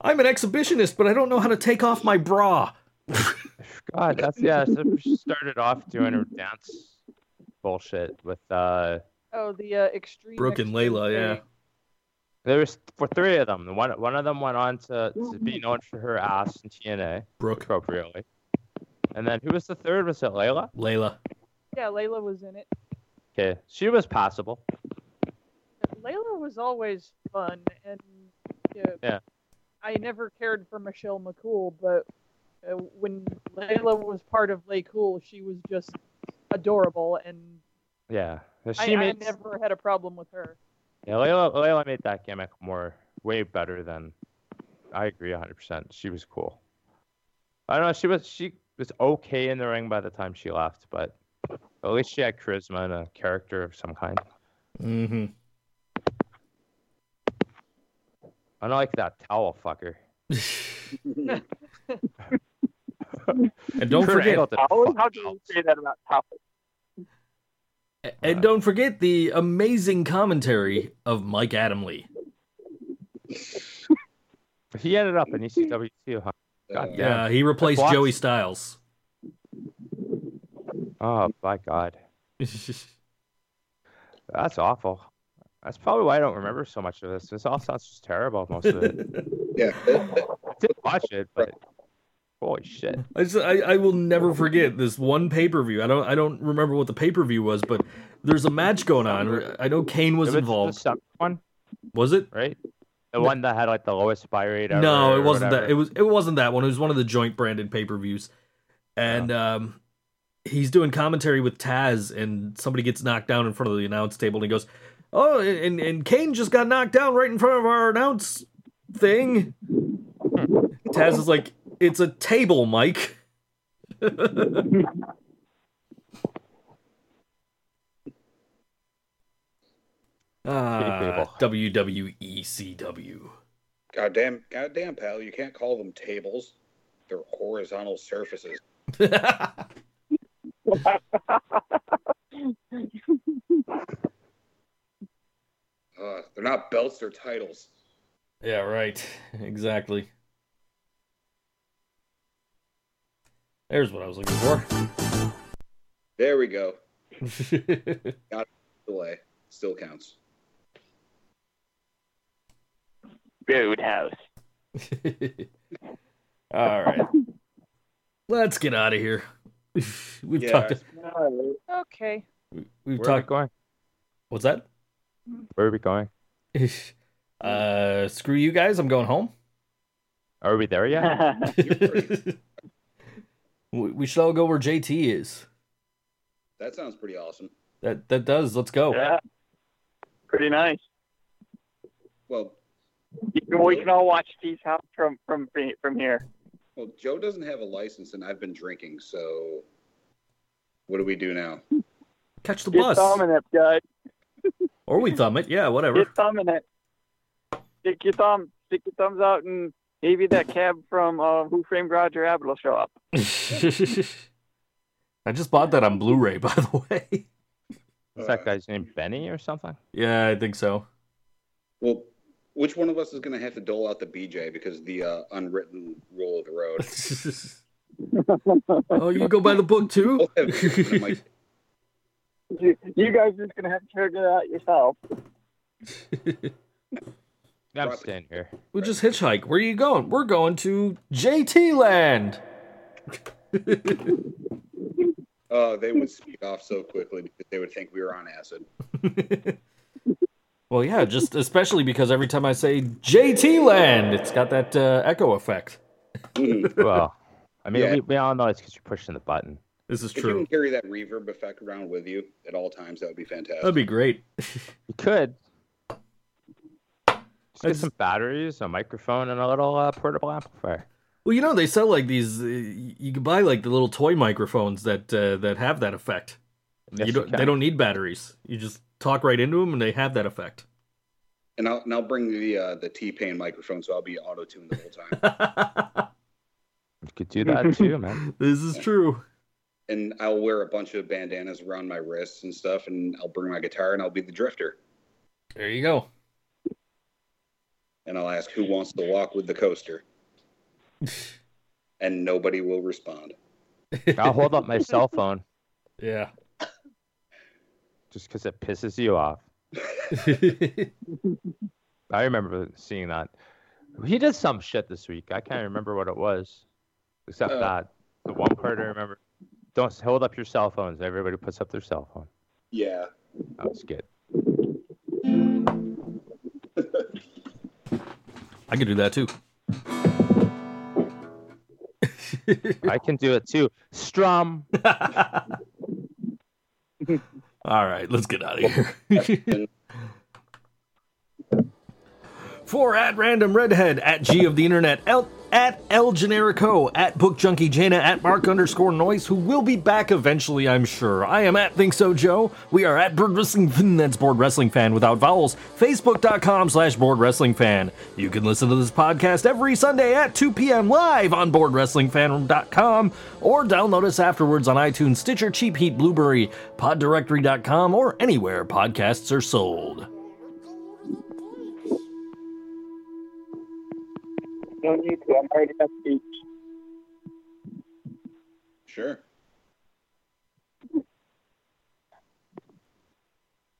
I'm an exhibitionist, but I don't know how to take off my bra. God, that's yeah. So she started off doing her dance bullshit with uh. Oh, the uh, extreme. Brooke and Extreme Layla, yeah. K. There was for three of them. One one of them went on to, to be known for her ass in TNA Brooke, appropriately, and then who was the third? Was it Layla? Layla. Yeah, Layla was in it. Okay, she was passable. Layla was always fun, and yeah, Yeah. I never cared for Michelle McCool, but uh, when Layla was part of Lay Cool, she was just adorable, and Yeah, I, she I made never had a problem with her. Yeah Layla Layla made that gimmick more way better than. I agree 100. percent She was cool. I don't know. She was she was okay in the ring by the time she left, but at least she had charisma and a character of some kind. Mm-hmm. Unlike that towel fucker. And don't Kurt forget, Angle did How, fuck how can you say that about Towel? And don't forget the amazing commentary of Mike Adamle. He ended up in ECW too, huh? God Uh, damn. Yeah, he replaced Watch- Joey Styles. Oh my god. That's awful. That's probably why I don't remember so much of this. This all sounds just terrible, most of it. yeah. I did watch it, but holy shit. I, just, I I will never forget this one pay per view. I don't I don't remember what the pay per view was, but there's a match going on. I know Kane was the involved. summer one, Was it? right? The one that had like the lowest buy rate. No, it wasn't that. It was it wasn't that one. It was one of the joint branded pay per views, and um, he's doing commentary with Taz, and somebody gets knocked down in front of the announce table, and he goes, "Oh, and and Kane just got knocked down right in front of our announce thing." Taz is like, "It's a table, Mike." Ah, WWE CW. Goddamn, goddamn, pal, you can't call them tables. They're horizontal surfaces. Uh, they're not belts, they're titles. Yeah, right. Exactly. There's what I was looking for. There we go. Got delay still counts. Roadhouse. All right. Let's get out of here. We've Yeah. talked. Okay. We've Where are we talked. going? What's that? Where are we going? uh, screw you guys. I'm going home. Are we there yet? We we should all go where JT is. That sounds pretty awesome. That that does. Let's go. yeah. Pretty nice. Well, You can- We can all watch Steve's house from from from here. well, Joe doesn't have a license, and I've been drinking. So, what do we do now? Catch the Get bus, thumbing it, guys. or we thumb it. Yeah, whatever. Get thumbing it. Stick your thumb. Stick your thumbs out, and maybe that cab from uh, Who Framed Roger Rabbit will show up. I just bought that on Blu-ray, by the way. Is that guy's name Benny or something? Yeah, I think so. Well, which one of us is going to have to dole out the BJ because the uh, unwritten rule of the road? oh, you go by the book too? Both have beers, and I'm like, You, you guys are just gonna have to figure it out yourself. Yeah, I'm Right. staying here. we'll just hitchhike. Where are you going? We're going to JT Land. oh, they would speak off so quickly because they would think we were on acid. Well, yeah, just especially because every time I say JT Land, it's got that uh, echo effect. Mhm. Well, I mean, Yeah. we, we all know it's because you're pushing the button. This is true. If you true. can carry that reverb effect around with you at all times, that would be fantastic. That'd be great. You could. Just get some batteries, a microphone, and a little uh, portable amplifier. Well, you know they sell like these. Uh, you can buy like the little toy microphones that uh, that have that effect. Yes, you you don't. They don't need batteries. You just talk right into them, and they have that effect. And I'll and I'll bring the uh, the T Pain microphone, so I'll be auto tuned the whole time. You could do that too, man. this is true. and I'll wear a bunch of bandanas around my wrists and stuff, and I'll bring my guitar, and I'll be the drifter, There you go. And I'll ask who wants to walk with the coaster, and nobody will respond. I'll hold up my cell phone Yeah. just because it pisses you off. I remember seeing that. He did some shit this week. I can't remember what it was, except Uh. that the one part I remember. Don't hold up your cell phones. Everybody puts up their cell phone. Yeah, That was good. I could do that too. I can do it too. Strum. All right, let's get out of here. For at random redhead at G of the internet L, at El Generico at Book Junkie Jana at Mark underscore Noise who will be back eventually I'm sure. I am at Think So Joe. We are at Board Wrestling Fan, that's Board Wrestling Fan without vowels. Facebook.com slash Board Wrestling Fan. You can listen to this podcast every Sunday at 2 p.m. live on Board BoardWrestlingFan.com or download us afterwards on iTunes, Stitcher, Cheap Heat, Blueberry, PodDirectory.com, or anywhere podcasts are sold. No need to. I'm already at the beach. sure.